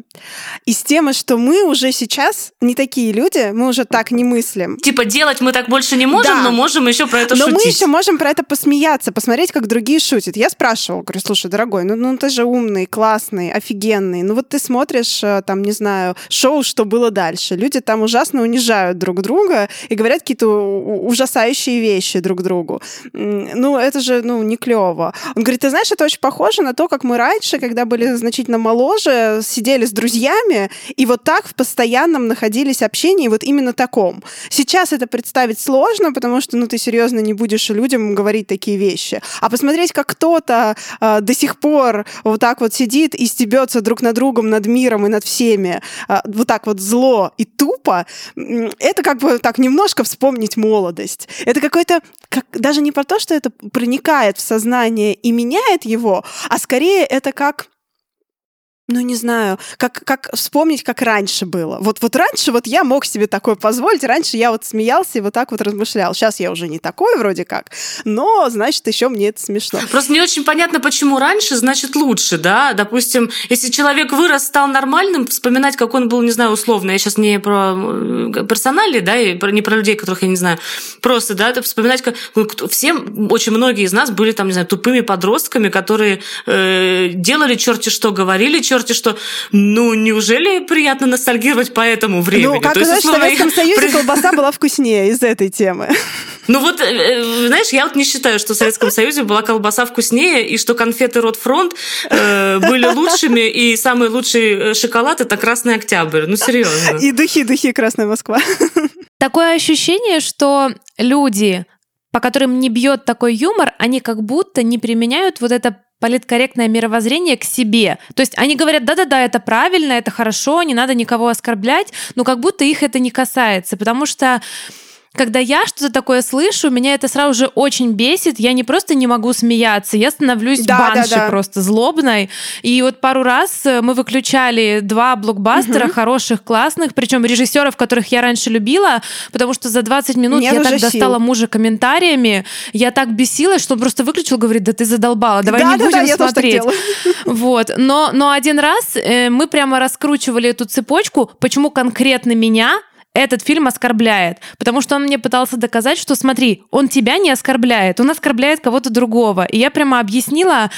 И с темы, что мы уже сейчас не такие люди, мы уже так не мыслим. Типа делать мы так больше не можем, да. но можем еще про это но шутить. Но мы еще можем про это посмеяться, посмотреть, как другие шутят. Я спрашивала, говорю, слушай, дорогой, ну, ну ты же умный, классный, офигенный. Ну вот ты смотришь, э, там, не знаю, шоу «Что было дальше». Люди там ужасно унижают друг друга и говорят какие-то ужасающие вещи друг другу. Ну, это же, ну, не клево. Он говорит, ты знаешь, это очень похоже на то, как мы раньше, когда были значительно моложе, сидели с друзьями и вот так в постоянном находились общении вот именно таком. Сейчас это представить сложно, потому что, ну, ты серьезно не будешь людям говорить такие вещи. А посмотреть, как кто-то э, до сих пор вот так вот сидит и стебется друг над другом, над миром и над всеми, э, вот так вот зло и тупо, это как бы так немножко вспомнить молодость. Это какой-то, как, даже не про то, что это проникает в сознание и меняет его, а скорее это как ну, не знаю, как, как вспомнить, как раньше было. Вот, вот раньше вот я мог себе такое позволить, раньше я вот смеялся и вот так вот размышлял. Сейчас я уже не такой вроде как, но, значит, еще мне это смешно. Просто не очень понятно, почему раньше, значит, лучше, да? Допустим, если человек вырос, стал нормальным, вспоминать, как он был, не знаю, условно, я сейчас не про персонали, да, и не про людей, которых я не знаю, просто, да, это вспоминать, как ну, все, очень многие из нас были там, не знаю, тупыми подростками, которые э, делали черти что, говорили черти черти, что ну неужели приятно ностальгировать по этому времени? Ну, как То знаешь, в Советском Союзе колбаса была вкуснее из этой темы. Ну вот, э, э, знаешь, я вот не считаю, что в Советском Союзе была колбаса вкуснее, и что конфеты Ротфронт э, были лучшими, и самый лучший э, шоколад это Красный Октябрь. Ну, серьезно. И духи, духи Красная Москва. Такое ощущение, что люди, по которым не бьет такой юмор, они как будто не применяют вот это политкорректное мировоззрение к себе. То есть они говорят, да-да-да, это правильно, это хорошо, не надо никого оскорблять, но как будто их это не касается, потому что когда я что-то такое слышу, меня это сразу же очень бесит. Я не просто не могу смеяться, я становлюсь да, банши да, да. просто злобной. И вот пару раз э, мы выключали два блокбастера угу. хороших, классных, причем режиссеров, которых я раньше любила, потому что за 20 минут Нет я так сил. достала мужа комментариями, я так бесилась, что он просто выключил, говорит, да ты задолбала, давай да, не да, будем да, смотреть. Вот. Но, но один раз э, мы прямо раскручивали эту цепочку, почему конкретно меня этот фильм оскорбляет, потому что он мне пытался доказать, что смотри, он тебя не оскорбляет, он оскорбляет кого-то другого. И я прямо объяснила,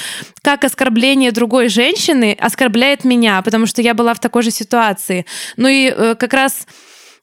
как оскорбление другой женщины оскорбляет меня, потому что я была в такой же ситуации. Ну и э, как раз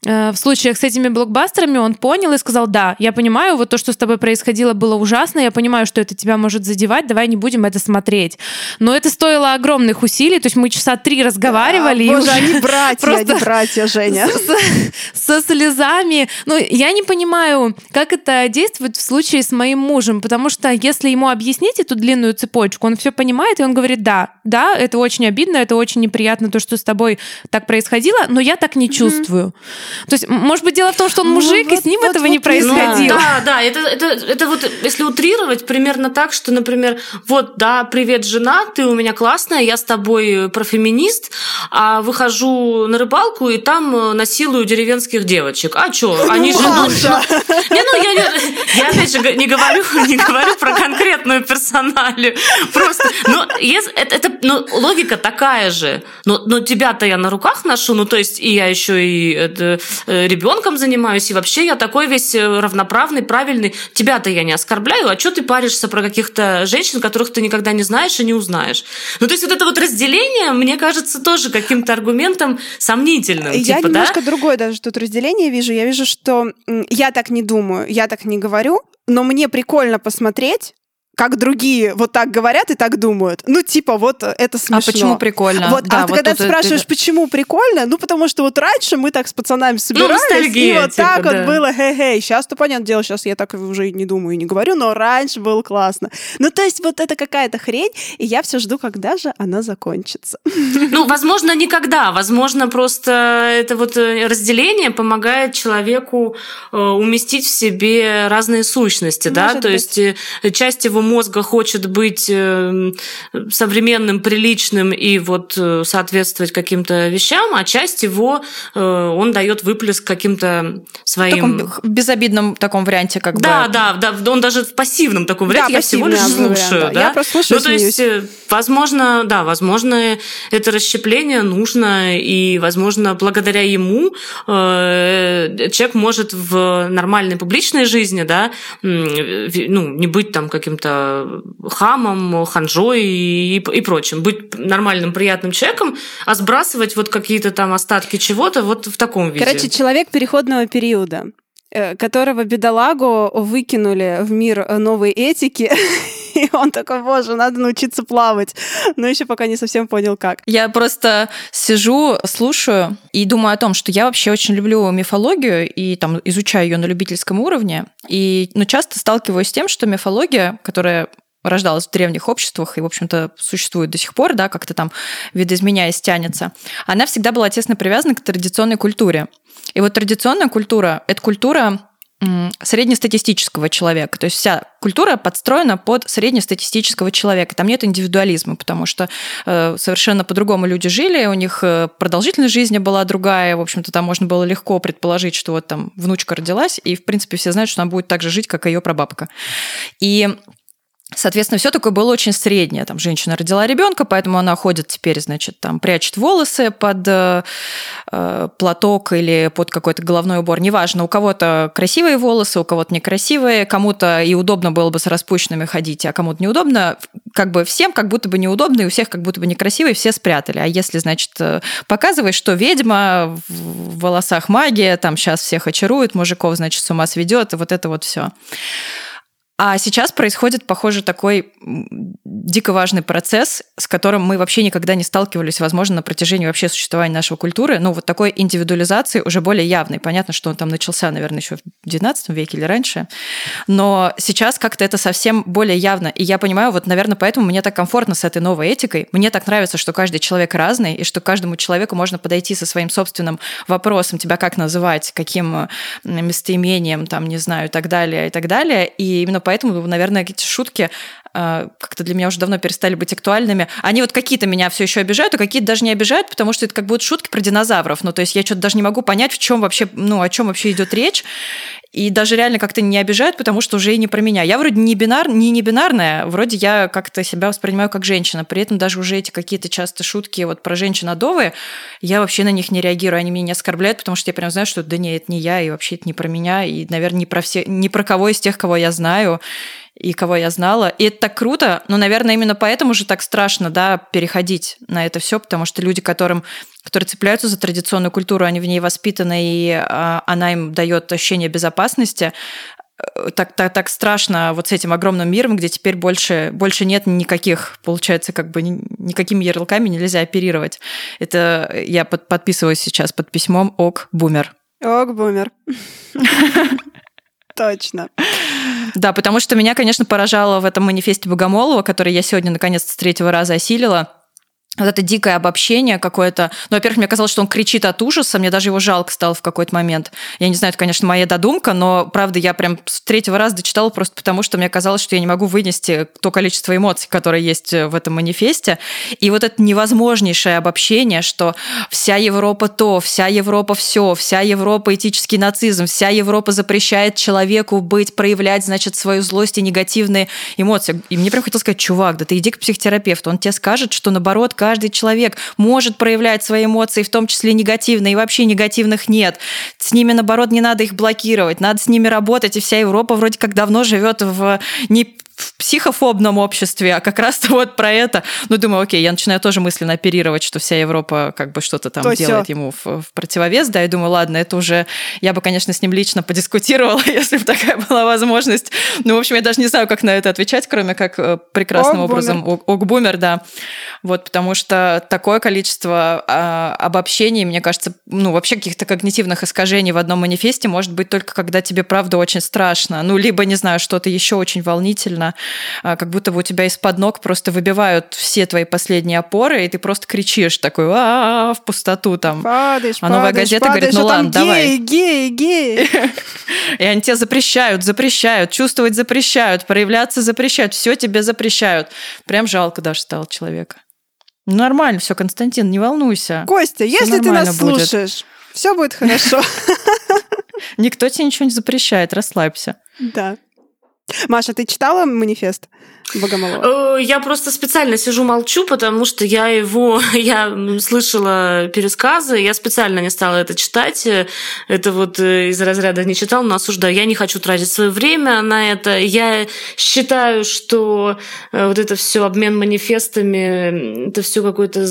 в случаях с этими блокбастерами он понял и сказал, да, я понимаю, вот то, что с тобой происходило, было ужасно, я понимаю, что это тебя может задевать, давай не будем это смотреть. Но это стоило огромных усилий, то есть мы часа три разговаривали. Да, боже, они братья, просто они братья, Женя. Со, со слезами. Ну, я не понимаю, как это действует в случае с моим мужем, потому что если ему объяснить эту длинную цепочку, он все понимает, и он говорит, да, да, это очень обидно, это очень неприятно, то, что с тобой так происходило, но я так не чувствую. То есть, может быть, дело в том, что он ну, мужик, вот, и с ним вот, этого вот, не происходило. Да, да, это, это, это вот, если утрировать, примерно так, что, например, вот, да, привет, жена, ты у меня классная, я с тобой профеминист, а выхожу на рыбалку и там насилую деревенских девочек. А что, они же... Ну, не, ну, я я опять же не говорю, не говорю про конкретную персоналию. Просто, ну, это, это ну, логика такая же. Но, но тебя-то я на руках ношу, ну, то есть, и я еще и это, э, ребенком занимаюсь, и вообще я такой весь э, равноправный, правильный. Тебя-то я не оскорбляю, а что ты паришься про каких-то женщин, которых ты никогда не знаешь и не узнаешь? Ну, то есть, вот это вот разделение, мне кажется, тоже каким-то аргументом сомнительным. Я типа, немножко да? другое даже тут разделение вижу. Я вижу, что я так не думаю, я так не говорю, но мне прикольно посмотреть, как другие вот так говорят и так думают. Ну, типа, вот это смешно. А почему прикольно? Вот, да, а вот когда ты спрашиваешь, ты... почему прикольно, ну, потому что вот раньше мы так с пацанами собирались, ну, и вот типа, так да. вот было, хе-хе. Сейчас-то, понятное дело, сейчас я так уже не думаю и не говорю, но раньше было классно. Ну, то есть вот это какая-то хрень, и я все жду, когда же она закончится. Ну, возможно, никогда. Возможно, просто это вот э, разделение помогает человеку э, уместить в себе разные сущности, да, Может то быть. есть э, часть его мозга хочет быть э, современным, приличным и вот э, соответствовать каким-то вещам, а часть его э, он дает выплеск каким-то В своим... таком безобидном таком варианте, как Да, бы. да, да, он даже в пассивном таком Да, варианте, я всего лишь вариант, слушаю, да. да. Я просто слушаю, ну, то есть, э, возможно, да, возможно, это расщепление нужно, и, возможно, благодаря ему э, человек может в нормальной публичной жизни, да, ну, не быть там каким-то хамом, ханжой и, и прочим, быть нормальным, приятным человеком, а сбрасывать вот какие-то там остатки чего-то вот в таком виде. Короче, человек переходного периода э, которого бедолагу выкинули в мир новой этики, и он такой, боже, надо научиться плавать, но еще пока не совсем понял, как. Я просто сижу, слушаю и думаю о том, что я вообще очень люблю мифологию и там изучаю ее на любительском уровне. И ну, часто сталкиваюсь с тем, что мифология, которая рождалась в древних обществах и, в общем-то, существует до сих пор, да, как-то там видоизменяясь тянется, она всегда была тесно привязана к традиционной культуре. И вот традиционная культура – это культура среднестатистического человека. То есть вся культура подстроена под среднестатистического человека. Там нет индивидуализма, потому что э, совершенно по-другому люди жили, у них э, продолжительность жизни была другая. В общем-то, там можно было легко предположить, что вот там внучка родилась, и, в принципе, все знают, что она будет так же жить, как и ее прабабка. И Соответственно, все такое было очень среднее. Там женщина родила ребенка, поэтому она ходит теперь, значит, там прячет волосы под э, э, платок или под какой-то головной убор. Неважно, у кого-то красивые волосы, у кого-то некрасивые, кому-то и удобно было бы с распущенными ходить, а кому-то неудобно. Как бы всем как будто бы неудобно, и у всех как будто бы некрасивые, все спрятали. А если, значит, э, показываешь, что ведьма, в волосах магия, там сейчас всех очарует, мужиков, значит, с ума сведет, и вот это вот все. А сейчас происходит, похоже, такой дико важный процесс, с которым мы вообще никогда не сталкивались, возможно, на протяжении вообще существования нашей культуры. Ну, вот такой индивидуализации уже более явной. Понятно, что он там начался, наверное, еще в XIX веке или раньше. Но сейчас как-то это совсем более явно. И я понимаю, вот, наверное, поэтому мне так комфортно с этой новой этикой. Мне так нравится, что каждый человек разный, и что каждому человеку можно подойти со своим собственным вопросом, тебя как называть, каким местоимением, там, не знаю, и так далее, и так далее. И именно поэтому, наверное, эти шутки э, как-то для меня уже давно перестали быть актуальными. Они вот какие-то меня все еще обижают, а какие-то даже не обижают, потому что это как будто шутки про динозавров. Ну, то есть я что-то даже не могу понять, в чем вообще, ну, о чем вообще идет речь. И даже реально как-то не обижают, потому что уже и не про меня. Я вроде не, бинар, не, не бинарная, вроде я как-то себя воспринимаю как женщина. При этом даже уже эти какие-то часто шутки вот про женщин адовые, я вообще на них не реагирую, они меня не оскорбляют, потому что я прям знаю, что да нет, это не я, и вообще это не про меня, и, наверное, не про, все, не про кого из тех, кого я знаю и кого я знала. И это так круто, но, наверное, именно поэтому же так страшно, да, переходить на это все, потому что люди, которым, которые цепляются за традиционную культуру, они в ней воспитаны, и а, она им дает ощущение безопасности, так, так, так страшно вот с этим огромным миром, где теперь больше, больше нет никаких, получается, как бы никакими ярлыками нельзя оперировать. Это я под, подписываюсь сейчас под письмом ок, бумер. Ок, бумер. Точно. Да, потому что меня, конечно, поражало в этом манифесте Богомолова, который я сегодня наконец-то с третьего раза осилила. Вот это дикое обобщение какое-то. Ну, во-первых, мне казалось, что он кричит от ужаса, мне даже его жалко стало в какой-то момент. Я не знаю, это, конечно, моя додумка, но, правда, я прям с третьего раза дочитала просто потому, что мне казалось, что я не могу вынести то количество эмоций, которые есть э, в этом манифесте. И вот это невозможнейшее обобщение, что вся Европа то, вся Европа все, вся Европа этический нацизм, вся Европа запрещает человеку быть, проявлять, значит, свою злость и негативные эмоции. И мне прям хотелось сказать, чувак, да ты иди к психотерапевту, он тебе скажет, что наоборот, каждый человек может проявлять свои эмоции, в том числе негативные, и вообще негативных нет. С ними, наоборот, не надо их блокировать, надо с ними работать, и вся Европа вроде как давно живет в не в психофобном обществе, а как раз-то вот про это. Ну, думаю, окей, я начинаю тоже мысленно оперировать, что вся Европа как бы что-то там То делает всё. ему в, в противовес, да, и думаю, ладно, это уже... Я бы, конечно, с ним лично подискутировала, если бы такая была возможность. Ну, в общем, я даже не знаю, как на это отвечать, кроме как э, прекрасным ок образом ок-бумер, да. Вот, потому что такое количество а, обобщений, мне кажется, ну, вообще каких-то когнитивных искажений в одном манифесте может быть только когда тебе, правда, очень страшно. Ну, либо, не знаю, что-то еще очень волнительно, действительно, а, как будто бы у тебя из-под ног просто выбивают все твои последние опоры, и ты просто кричишь такой а, -а, -а в пустоту там. Падаешь, а новая падаешь, газета падаешь, говорит, ну а ладно, давай. Гей, гей, И они тебе запрещают, запрещают, чувствовать запрещают, проявляться запрещают, все тебе запрещают. Прям жалко даже стало человека. Нормально все, Константин, не волнуйся. Костя, если ты нас будет. слушаешь, все будет хорошо. Никто тебе ничего не запрещает, расслабься. Да. Маша, ты читала манифест Богомолова? Э, я просто специально сижу молчу, потому что я его, я слышала пересказы, я специально не стала это читать. Это вот э, из разряда не читал, но осуждаю. Я не хочу тратить свое время на это. Я считаю, что э, вот это все обмен манифестами, это все какой-то...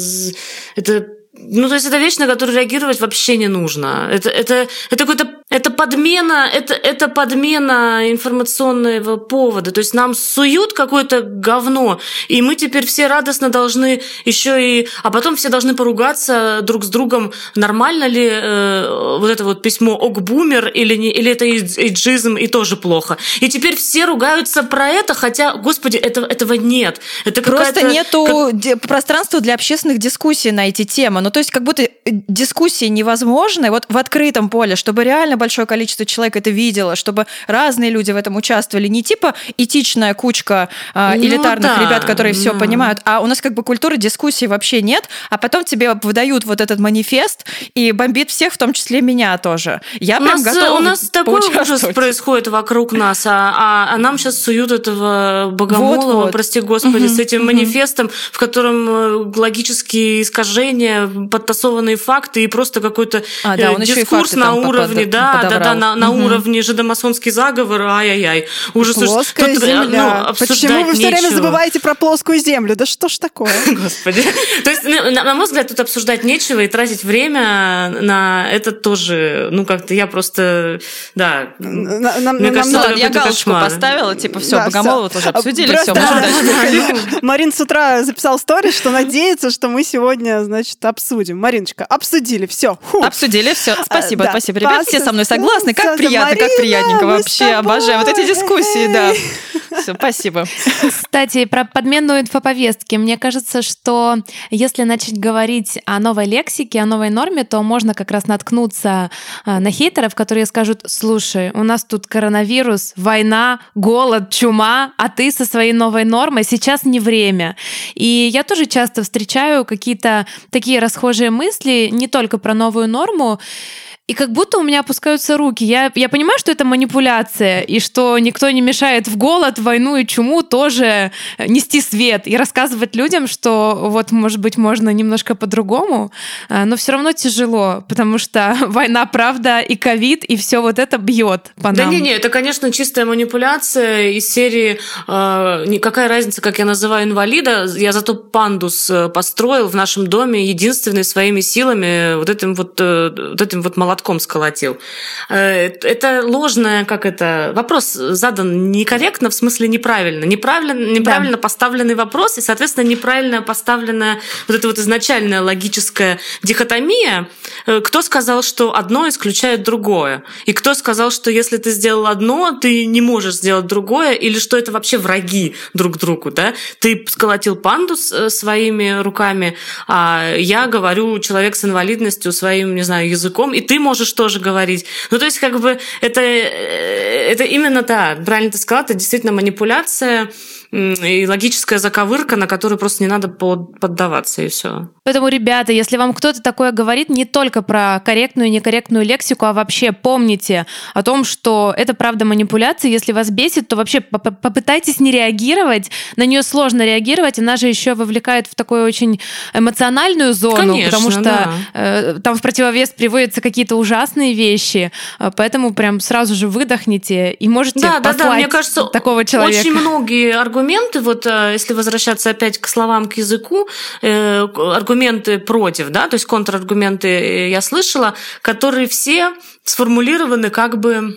Это ну, то есть это вещь, на которую реагировать вообще не нужно. Это, это, это какой-то это подмена, это, это подмена информационного повода. То есть нам суют какое-то говно, и мы теперь все радостно должны еще и... А потом все должны поругаться друг с другом, нормально ли э, вот это вот письмо «Окбумер» или, не, или это эйджизм и тоже плохо. И теперь все ругаются про это, хотя, господи, это, этого нет. Это Просто нету как... пространства для общественных дискуссий на эти темы. Ну, то есть как будто дискуссии невозможны вот в открытом поле, чтобы реально большое количество человек это видело, чтобы разные люди в этом участвовали. Не типа этичная кучка э, ну, элитарных да. ребят, которые все понимают, а у нас как бы культуры дискуссии вообще нет, а потом тебе выдают вот этот манифест и бомбит всех, в том числе меня тоже. Я у прям нас, готова У нас такой ужас происходит вокруг нас, а, а, а нам сейчас суют этого Богомолова, вот, вот. прости господи, угу, с этим угу. манифестом, в котором э, логические искажения, подтасованные факты и просто какой-то а, да, э, дискурс на уровне, да, да, на, на угу. уровне жидомасонский заговор, ай-яй-яй. Ужас, Плоская Тут, земля. Ну, Почему вы все время забываете про плоскую землю? Да что ж такое? Господи. То есть, на мой взгляд, тут обсуждать нечего и тратить время на это тоже, ну, как-то я просто, да. Мне кажется, я галочку поставила, типа, все, Богомолова тоже обсудили, все, можем дальше Марин с утра записал сторис, что надеется, что мы сегодня, значит, обсудим. Мариночка, обсудили, все. Обсудили, все. Спасибо, спасибо. Ребят, все со мной согласны. Как приятно, как приятненько вообще. Обожаю вот эти дискуссии, да. Все, спасибо. Кстати, про подмену инфоповестки. Мне кажется, что если начать говорить о новой лексике, о новой норме, то можно как раз наткнуться а, на хейтеров, которые скажут, слушай, у нас тут коронавирус, война, голод, чума, а ты со своей новой нормой, сейчас не время. И я тоже часто встречаю какие-то такие расхожие мысли, не только про новую норму, и как будто у меня опускаются руки. Я, я понимаю, что это манипуляция, и что никто не мешает в голод, войну и чуму тоже нести свет и рассказывать людям, что вот, может быть, можно немножко по-другому, а, но все равно тяжело, потому что война, правда, и ковид, и все вот это бьет по нам. Да не-не, это, конечно, чистая манипуляция из серии э, «Какая разница, как я называю инвалида, я зато пандус э, построил в нашем доме единственный своими силами вот этим вот, э, вот этим вот молодым молотком сколотил. Э, это ложное, как это, вопрос задан некорректно, в смысле неправильно. Неправильно, неправильно да. поставленный вопрос, и, соответственно, неправильно поставленная вот эта вот изначальная логическая дихотомия. Э, кто сказал, что одно исключает другое? И кто сказал, что если ты сделал одно, ты не можешь сделать другое? Или что это вообще враги друг другу, да? Ты сколотил панду э, своими руками, а я говорю человек с инвалидностью своим, не знаю, языком, и ты можешь тоже говорить. Ну, то есть, как бы, это, э, это именно, да, правильно ты сказала, это действительно манипуляция, и логическая заковырка, на которую просто не надо поддаваться, и все. Поэтому, ребята, если вам кто-то такое говорит, не только про корректную и некорректную лексику, а вообще помните о том, что это правда манипуляция. Если вас бесит, то вообще попытайтесь не реагировать. На нее сложно реагировать, она же еще вовлекает в такую очень эмоциональную зону, Конечно, потому что да. э, там в противовес приводятся какие-то ужасные вещи. Э, поэтому прям сразу же выдохните и можете да, послать да, да. Мне кажется, такого человека. Очень многие аргументы аргументы, вот э, если возвращаться опять к словам, к языку, э, аргументы против, да, то есть контраргументы э, я слышала, которые все сформулированы как бы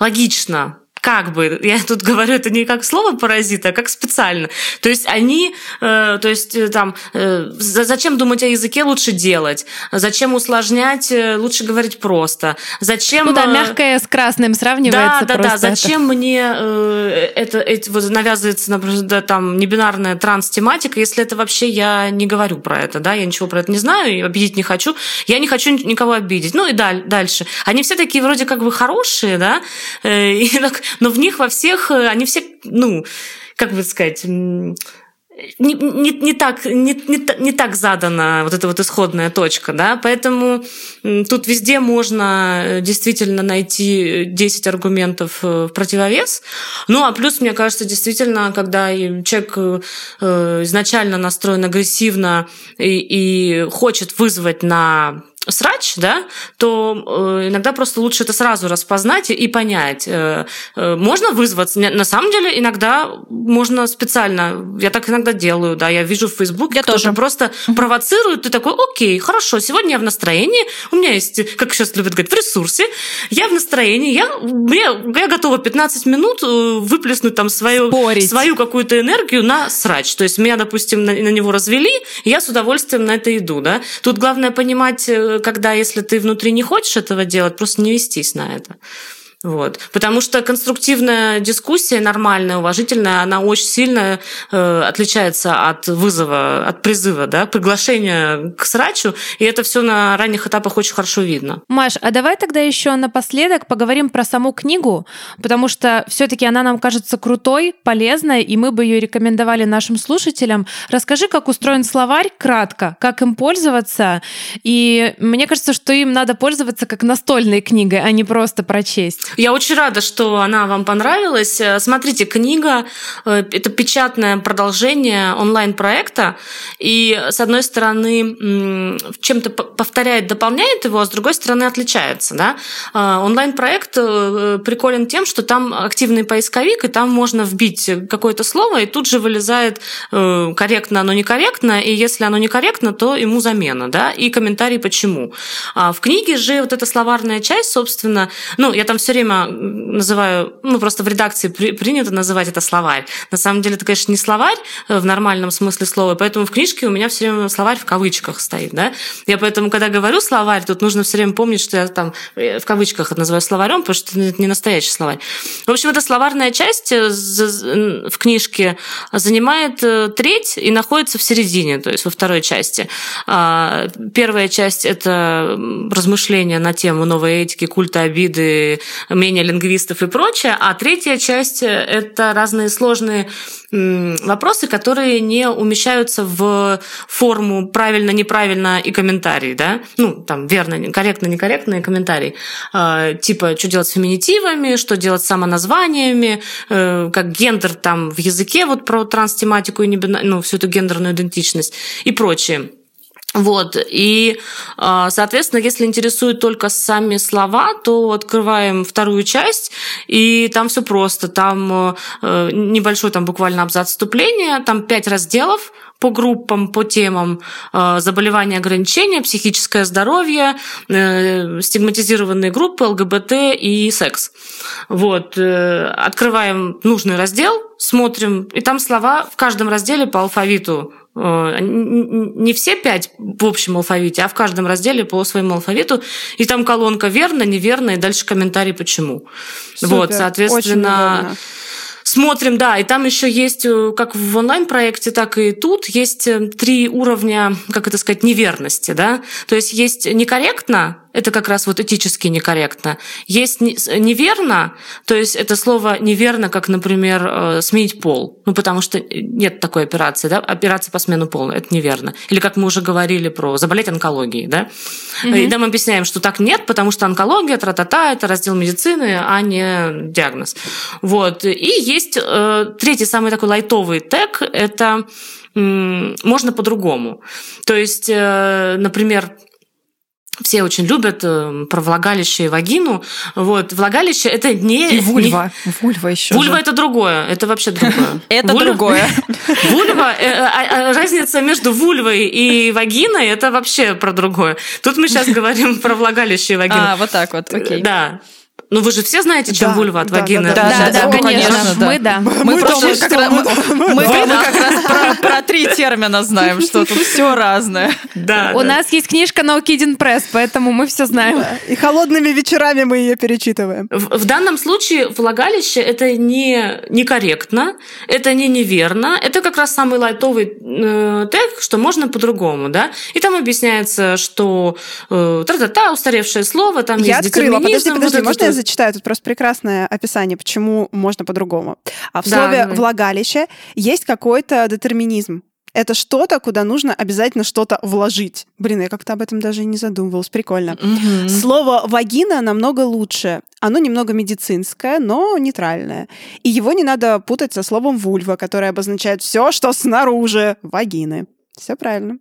логично, как бы, я тут говорю это не как слово паразита, а как специально. То есть они, э, то есть э, там, э, зачем думать о языке лучше делать, зачем усложнять, э, лучше говорить просто, зачем... Ну да, э, мягкое с красным сравнивается Да, да, да, зачем это. мне э, это, это вот навязывается, например, да, там, небинарная транс-тематика, если это вообще я не говорю про это, да, я ничего про это не знаю, и обидеть не хочу, я не хочу никого обидеть. Ну и даль, дальше. Они все такие вроде как бы хорошие, да, и так но в них во всех, э, они все, ну, как бы сказать, не, не, не, так, не, не, не так задана вот эта вот исходная точка, да, поэтому тут везде можно э, действительно найти 10 аргументов э, в противовес, ну, а плюс, мне кажется, действительно, когда человек изначально настроен агрессивно и, и хочет вызвать на срач, да, то э, иногда просто лучше это сразу распознать и понять. Э, э, можно вызваться. На самом деле, иногда можно специально. Я так иногда делаю, да. Я вижу в Фейсбуке, я тоже просто провоцирует. Ты такой, окей, хорошо, сегодня я в настроении. У меня есть, как сейчас любят говорить, в ресурсе. Я в настроении. Я, я, я готова 15 минут выплеснуть там свою, свою какую-то энергию на срач. То есть меня, допустим, на, на него развели, и я с удовольствием на это иду, да. Тут главное понимать когда, если ты внутри не хочешь этого делать, просто не вестись на это. Вот. Потому что конструктивная дискуссия, нормальная, уважительная, она очень сильно э, отличается от вызова, от призыва, да, приглашения к срачу, и это все на ранних этапах очень хорошо видно. Маш, а давай тогда еще напоследок поговорим про саму книгу, потому что все-таки она нам кажется крутой, полезной, и мы бы ее рекомендовали нашим слушателям. Расскажи, как устроен словарь, кратко, как им пользоваться, и мне кажется, что им надо пользоваться как настольной книгой, а не просто прочесть. Я очень рада, что она вам понравилась. Э, смотрите, книга э, – это печатное продолжение онлайн-проекта, и, с одной стороны, чем-то повторяет, дополняет его, а с другой стороны, отличается. Да? Э, онлайн-проект приколен тем, что там активный поисковик, и там можно вбить какое-то слово, и тут же вылезает корректно оно некорректно, и если оно некорректно, то ему замена, да, и комментарий почему. А в книге же вот эта словарная часть, собственно, ну, я там все время время называю, ну, просто в редакции при, принято называть это словарь. На самом деле это, конечно, не словарь э, в нормальном смысле слова, поэтому в книжке у меня все время словарь в кавычках стоит, да. Я поэтому, когда говорю словарь, тут нужно все время помнить, что я там э, в кавычках это называю словарем, потому что это не настоящий словарь. В общем, эта словарная часть э, в книжке занимает треть и находится в середине, то есть во второй части. А, первая часть – это размышления на тему новой этики, культа обиды, мнения лингвистов и прочее. А третья часть – это разные сложные вопросы, которые не умещаются в форму правильно, неправильно и комментарий, да? Ну, там, верно, корректно, некорректно и комментарий. А, типа, что делать с феминитивами, что делать с самоназваниями, э, как гендер там в языке, вот про транстематику и не, ну, всю эту гендерную идентичность и прочее. Вот, и, а, соответственно, если интересуют только сами слова, то открываем вторую часть, и там все просто. Там э, небольшой там буквально абзац вступления, там пять разделов, по группам, по темам э, заболевания, ограничения, психическое здоровье, э, стигматизированные группы, ЛГБТ и секс. Вот. Открываем нужный раздел, смотрим, и там слова в каждом разделе по алфавиту не все пять в общем алфавите, а в каждом разделе по своему алфавиту. И там колонка верно, неверно, и дальше комментарий почему. Супер, вот, соответственно, смотрим, да, и там еще есть, э, как в онлайн-проекте, так и тут, есть э, три уровня, как это сказать, неверности, да. То есть есть некорректно, это как раз вот этически некорректно. Есть неверно, то есть это слово неверно, как, например, э, сменить пол. Ну, потому что нет такой операции, да, операция по смену пола, это неверно. Или как мы уже говорили про заболеть онкологией, да. Угу. И нам объясняем, что так нет, потому что онкология, тра-та-та, это раздел медицины, а не диагноз. Вот. И есть э, третий, самый такой лайтовый тег, это можно по-другому. То есть, э, например, все очень любят э, про влагалище и вагину. Вот, влагалище это не... И вульва. Не... Вульва еще Вульва же. это другое, это вообще другое. Это другое. Вульва, э, а, а, разница между вульвой и вагиной, это вообще про другое. Тут мы сейчас говорим про влагалище и вагину. А, вот так вот, окей. Да. Ну вы же все знаете, чем да, вульва от да, вагины. Да, да, да, да, да конечно. конечно. Мы, да. Мы, мы просто как, раз, мы, мы, мы как раз про, про три термина знаем, что тут все разное. Да, У да. нас есть книжка No Kidding Press, поэтому мы все знаем. Да. И холодными вечерами мы ее перечитываем. В, в данном случае влагалище это не некорректно, это не неверно, это как раз самый лайтовый э, тег, что можно по-другому, да. И там объясняется, что э, та-та-та, устаревшее слово, там я есть открыла. Подожди, подожди, вот можно я зачитаю тут просто прекрасное описание, почему можно по-другому. А в да, слове да. «влагалище» есть какой-то детерминизм. Это что-то, куда нужно обязательно что-то вложить. Блин, я как-то об этом даже не задумывалась. Прикольно. Угу. Слово вагина намного лучше. Оно немного медицинское, но нейтральное. И его не надо путать со словом вульва, которое обозначает все, что снаружи вагины. Все правильно.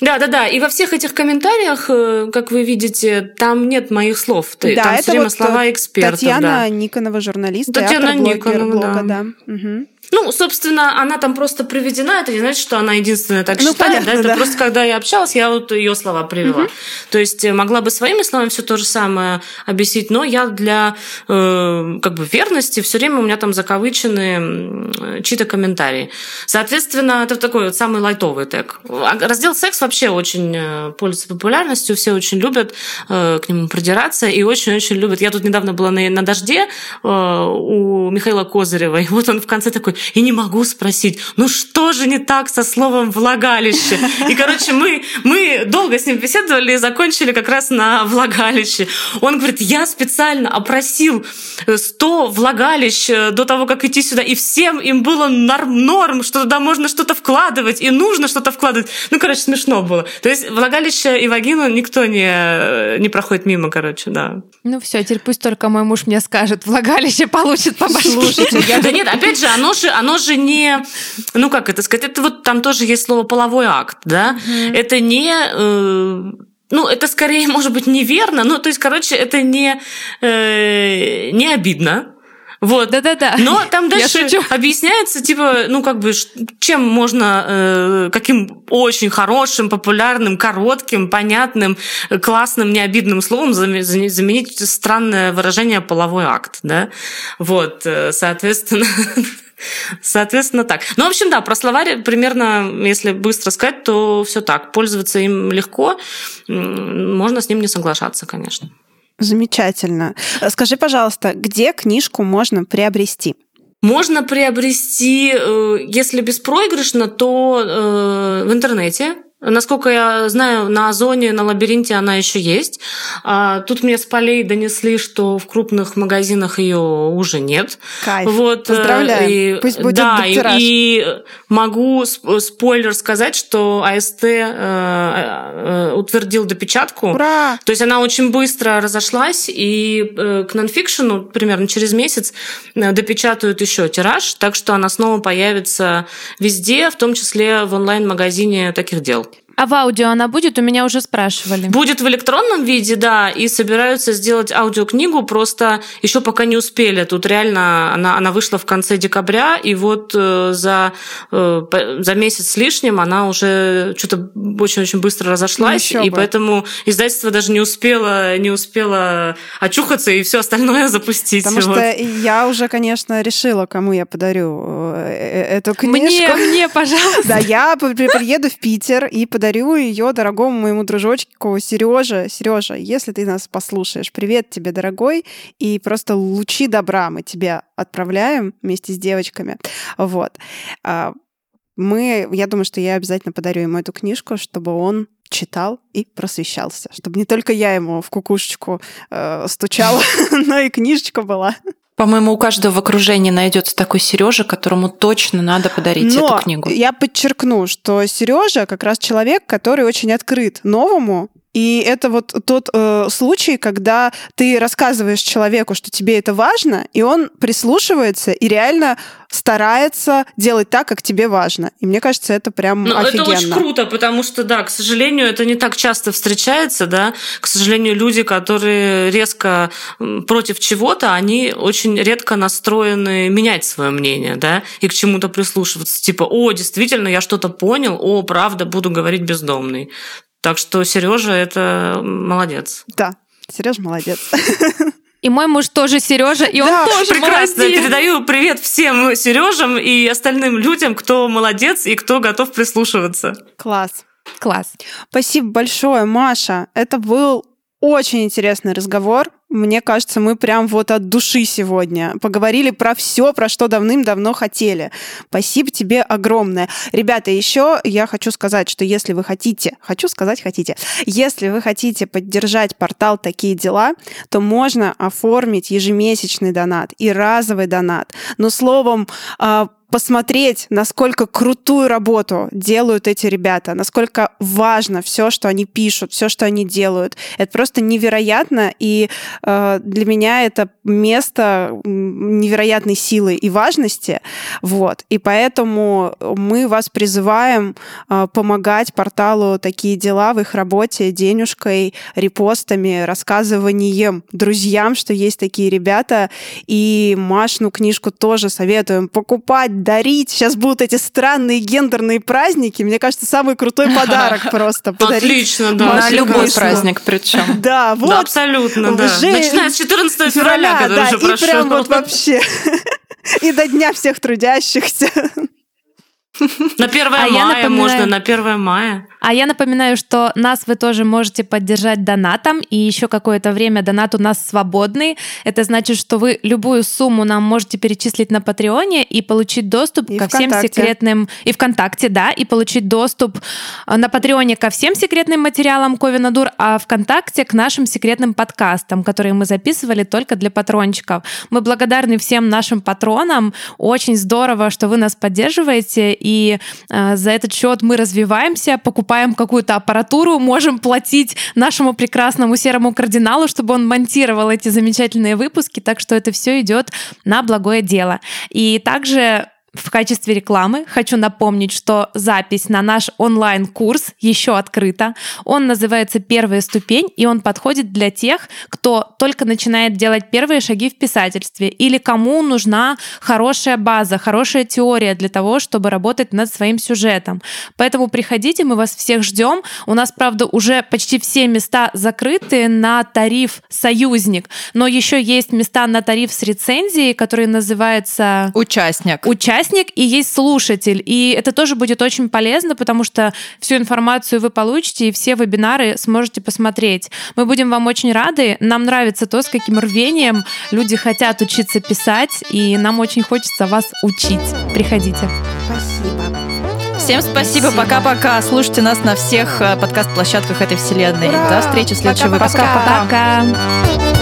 Да, да, да. И во всех этих комментариях, э, как вы видите, там нет моих слов. Да, там это все время вот слова экспертов. Татьяна да. Никонова, журналист, Татьяна автор Никонова, блога, да. да. Угу. Ну, собственно, она там просто приведена, это не значит, что она единственная так ну, считает, понятно, да? Это да. просто когда я общалась, я вот ее слова привела. Угу. То есть э, могла бы своими словами все то же самое объяснить, но я для э, как бы верности все время у меня там закавычены чьи-то комментарии. Соответственно, это такой вот самый лайтовый тег. А раздел секс вообще очень э, пользуется популярностью, все очень любят э, к нему продираться и очень-очень любят. Я тут недавно была на, на дожде э, у Михаила Козырева, и вот он в конце такой, и не могу спросить, ну что же не так со словом «влагалище»? И, короче, мы, мы долго с ним беседовали и закончили как раз на «влагалище». Он говорит, я специально опросил 100 влагалищ до того, как идти сюда, и всем им было норм, норм что туда можно что-то вкладывать, и нужно что-то вкладывать. Ну, короче, смешно было. То есть влагалище и вагину никто не, не проходит мимо, короче, да. Ну все, теперь пусть только мой муж мне скажет, влагалище получит по башке. Слушайте, я... Да нет, опять же, оно же, оно же не, ну как это сказать, это вот там тоже есть слово половой акт, да, mm-hmm. это не э, ну, это скорее, может быть, неверно. Ну, то есть, короче, это не, э, не обидно. Вот. Да-да-да. Но там дальше объясняется, типа, ну, как бы, чем можно, э, каким очень хорошим, популярным, коротким, понятным, классным, необидным словом заменить странное выражение половой акт, да? Вот, э, соответственно... Соответственно, так. Ну, в общем, да, про словарь примерно, если быстро сказать, то все так. Пользоваться им легко, можно с ним не соглашаться, конечно. Замечательно. Скажи, пожалуйста, где книжку можно приобрести? Можно приобрести, э, если беспроигрышно, то э, в интернете Насколько я знаю, на Озоне, на лабиринте она еще есть. А, тут мне с полей донесли, что в крупных магазинах ее уже нет. Кайф. Вот, э, Поздравляю. И, Пусть будет да, и, и могу спойлер сказать, что АСТ э, э, утвердил допечатку. Ура! То есть она очень быстро разошлась, и э, к нонфикшену примерно через месяц э, допечатают еще тираж, так что она снова появится везде, в том числе в онлайн-магазине таких дел. А в аудио она будет? У меня уже спрашивали. Будет в электронном виде, да, и собираются сделать аудиокнигу, просто еще пока не успели. Тут реально она, она вышла в конце декабря, и вот э, за, э, за месяц с лишним она уже что-то очень-очень быстро разошлась, Ну, и бы. поэтому издательство даже не успело, не успело очухаться и все остальное запустить. Потому Вот. что я уже, конечно, решила, кому я подарю э, эту книжку. Мне, мне, пожалуйста. Да, я при- при- приеду в Питер и подарю ее дорогому моему дружочку Сереже. Сережа, если ты нас послушаешь, привет тебе, дорогой, и просто лучи добра мы тебе отправляем вместе с девочками. Вот. А, Мы, я думаю, что я обязательно подарю ему эту книжку, чтобы он читал и просвещался, чтобы не только я ему в кукушечку э, стучала, но и книжечка была. По-моему, у каждого в окружении найдется такой Сережа, которому точно надо подарить Но эту книгу. я подчеркну, что Сережа как раз человек, который очень открыт новому. И это вот тот э, случай, когда ты рассказываешь человеку, что тебе это важно, и он прислушивается и реально старается делать так, как тебе важно. И мне кажется, это прям Ну, офигенно. это очень круто, потому что, да, к сожалению, это не так часто встречается, да. К сожалению, люди, которые резко против чего-то, они очень редко настроены менять свое мнение, да, и к чему-то прислушиваться. Типа, о, действительно, я что-то понял, о, правда, буду говорить бездомный. Так что Сережа это молодец. Да, Сереж молодец. И мой муж тоже Сережа, и он Да, тоже Прекрасно. молодец. Передаю привет всем Сережам и остальным людям, кто молодец и кто готов прислушиваться. Класс. Класс. Спасибо большое, Маша. Это был очень интересный разговор. Мне кажется, мы прям вот от души сегодня поговорили про все, про что давным-давно хотели. Спасибо тебе огромное. Ребята, еще я хочу сказать, что если вы хотите, хочу сказать хотите, если вы хотите поддержать портал «Такие дела», то можно оформить ежемесячный донат и разовый донат. Но словом, а, посмотреть, насколько крутую работу делают эти ребята, насколько важно все, что они пишут, все, что они делают. Это просто невероятно, и э, для меня это место невероятной силы и важности. Вот. И поэтому мы вас призываем э, помогать порталу «Такие дела» в их работе денежкой, репостами, рассказыванием друзьям, что есть такие ребята. И Машну книжку тоже советуем покупать, дарить. Сейчас будут эти странные гендерные праздники. Мне кажется, самый крутой подарок просто. подарить Отлично, да. На любой праздник причем. Да, вот. Абсолютно, да. Начиная с 14 февраля, который уже и прошел. прям вот вообще. И до Дня всех трудящихся. На 1 А я мая напоминаю- можно, на 1 мая. А я напоминаю, что нас вы тоже можете поддержать донатом, и еще какое-то время донат у нас свободный. Это значит, что вы любую сумму нам можете перечислить на Патреоне и получить доступ И ко всем ВКонтакте. секретным... И ВКонтакте, да, и получить доступ э, на Патреоне ко всем секретным материалам Ковина Дур, а ВКонтакте к нашим секретным подкастам, которые мы записывали только для патрончиков. Мы благодарны всем нашим патронам. Очень здорово, что вы нас поддерживаете, и э, за этот счет мы развиваемся, покупаем какую-то аппаратуру, можем платить нашему прекрасному серому кардиналу, чтобы он монтировал эти замечательные выпуски, так что это все идет на благое дело. И также в качестве рекламы хочу напомнить, что запись на наш онлайн-курс еще открыта. Он называется «Первая ступень», и он подходит для тех, кто только начинает делать первые шаги в писательстве или кому нужна хорошая база, хорошая теория для того, чтобы работать над своим сюжетом. Поэтому приходите, мы вас всех ждем. У нас, правда, уже почти все места закрыты на тариф «Союзник», но еще есть места на тариф с рецензией, который называется Участник. участник и есть слушатель. И это тоже будет очень полезно, потому что всю информацию вы получите и все вебинары сможете посмотреть. Мы будем вам очень рады. Нам нравится то, с каким рвением люди хотят учиться писать, и нам очень хочется вас учить. Приходите. Спасибо. Всем спасибо, пока-пока. Слушайте нас на всех э, подкаст-площадках этой вселенной. Ура! До встречи в следующем Пока-пока. выпуске. Пока.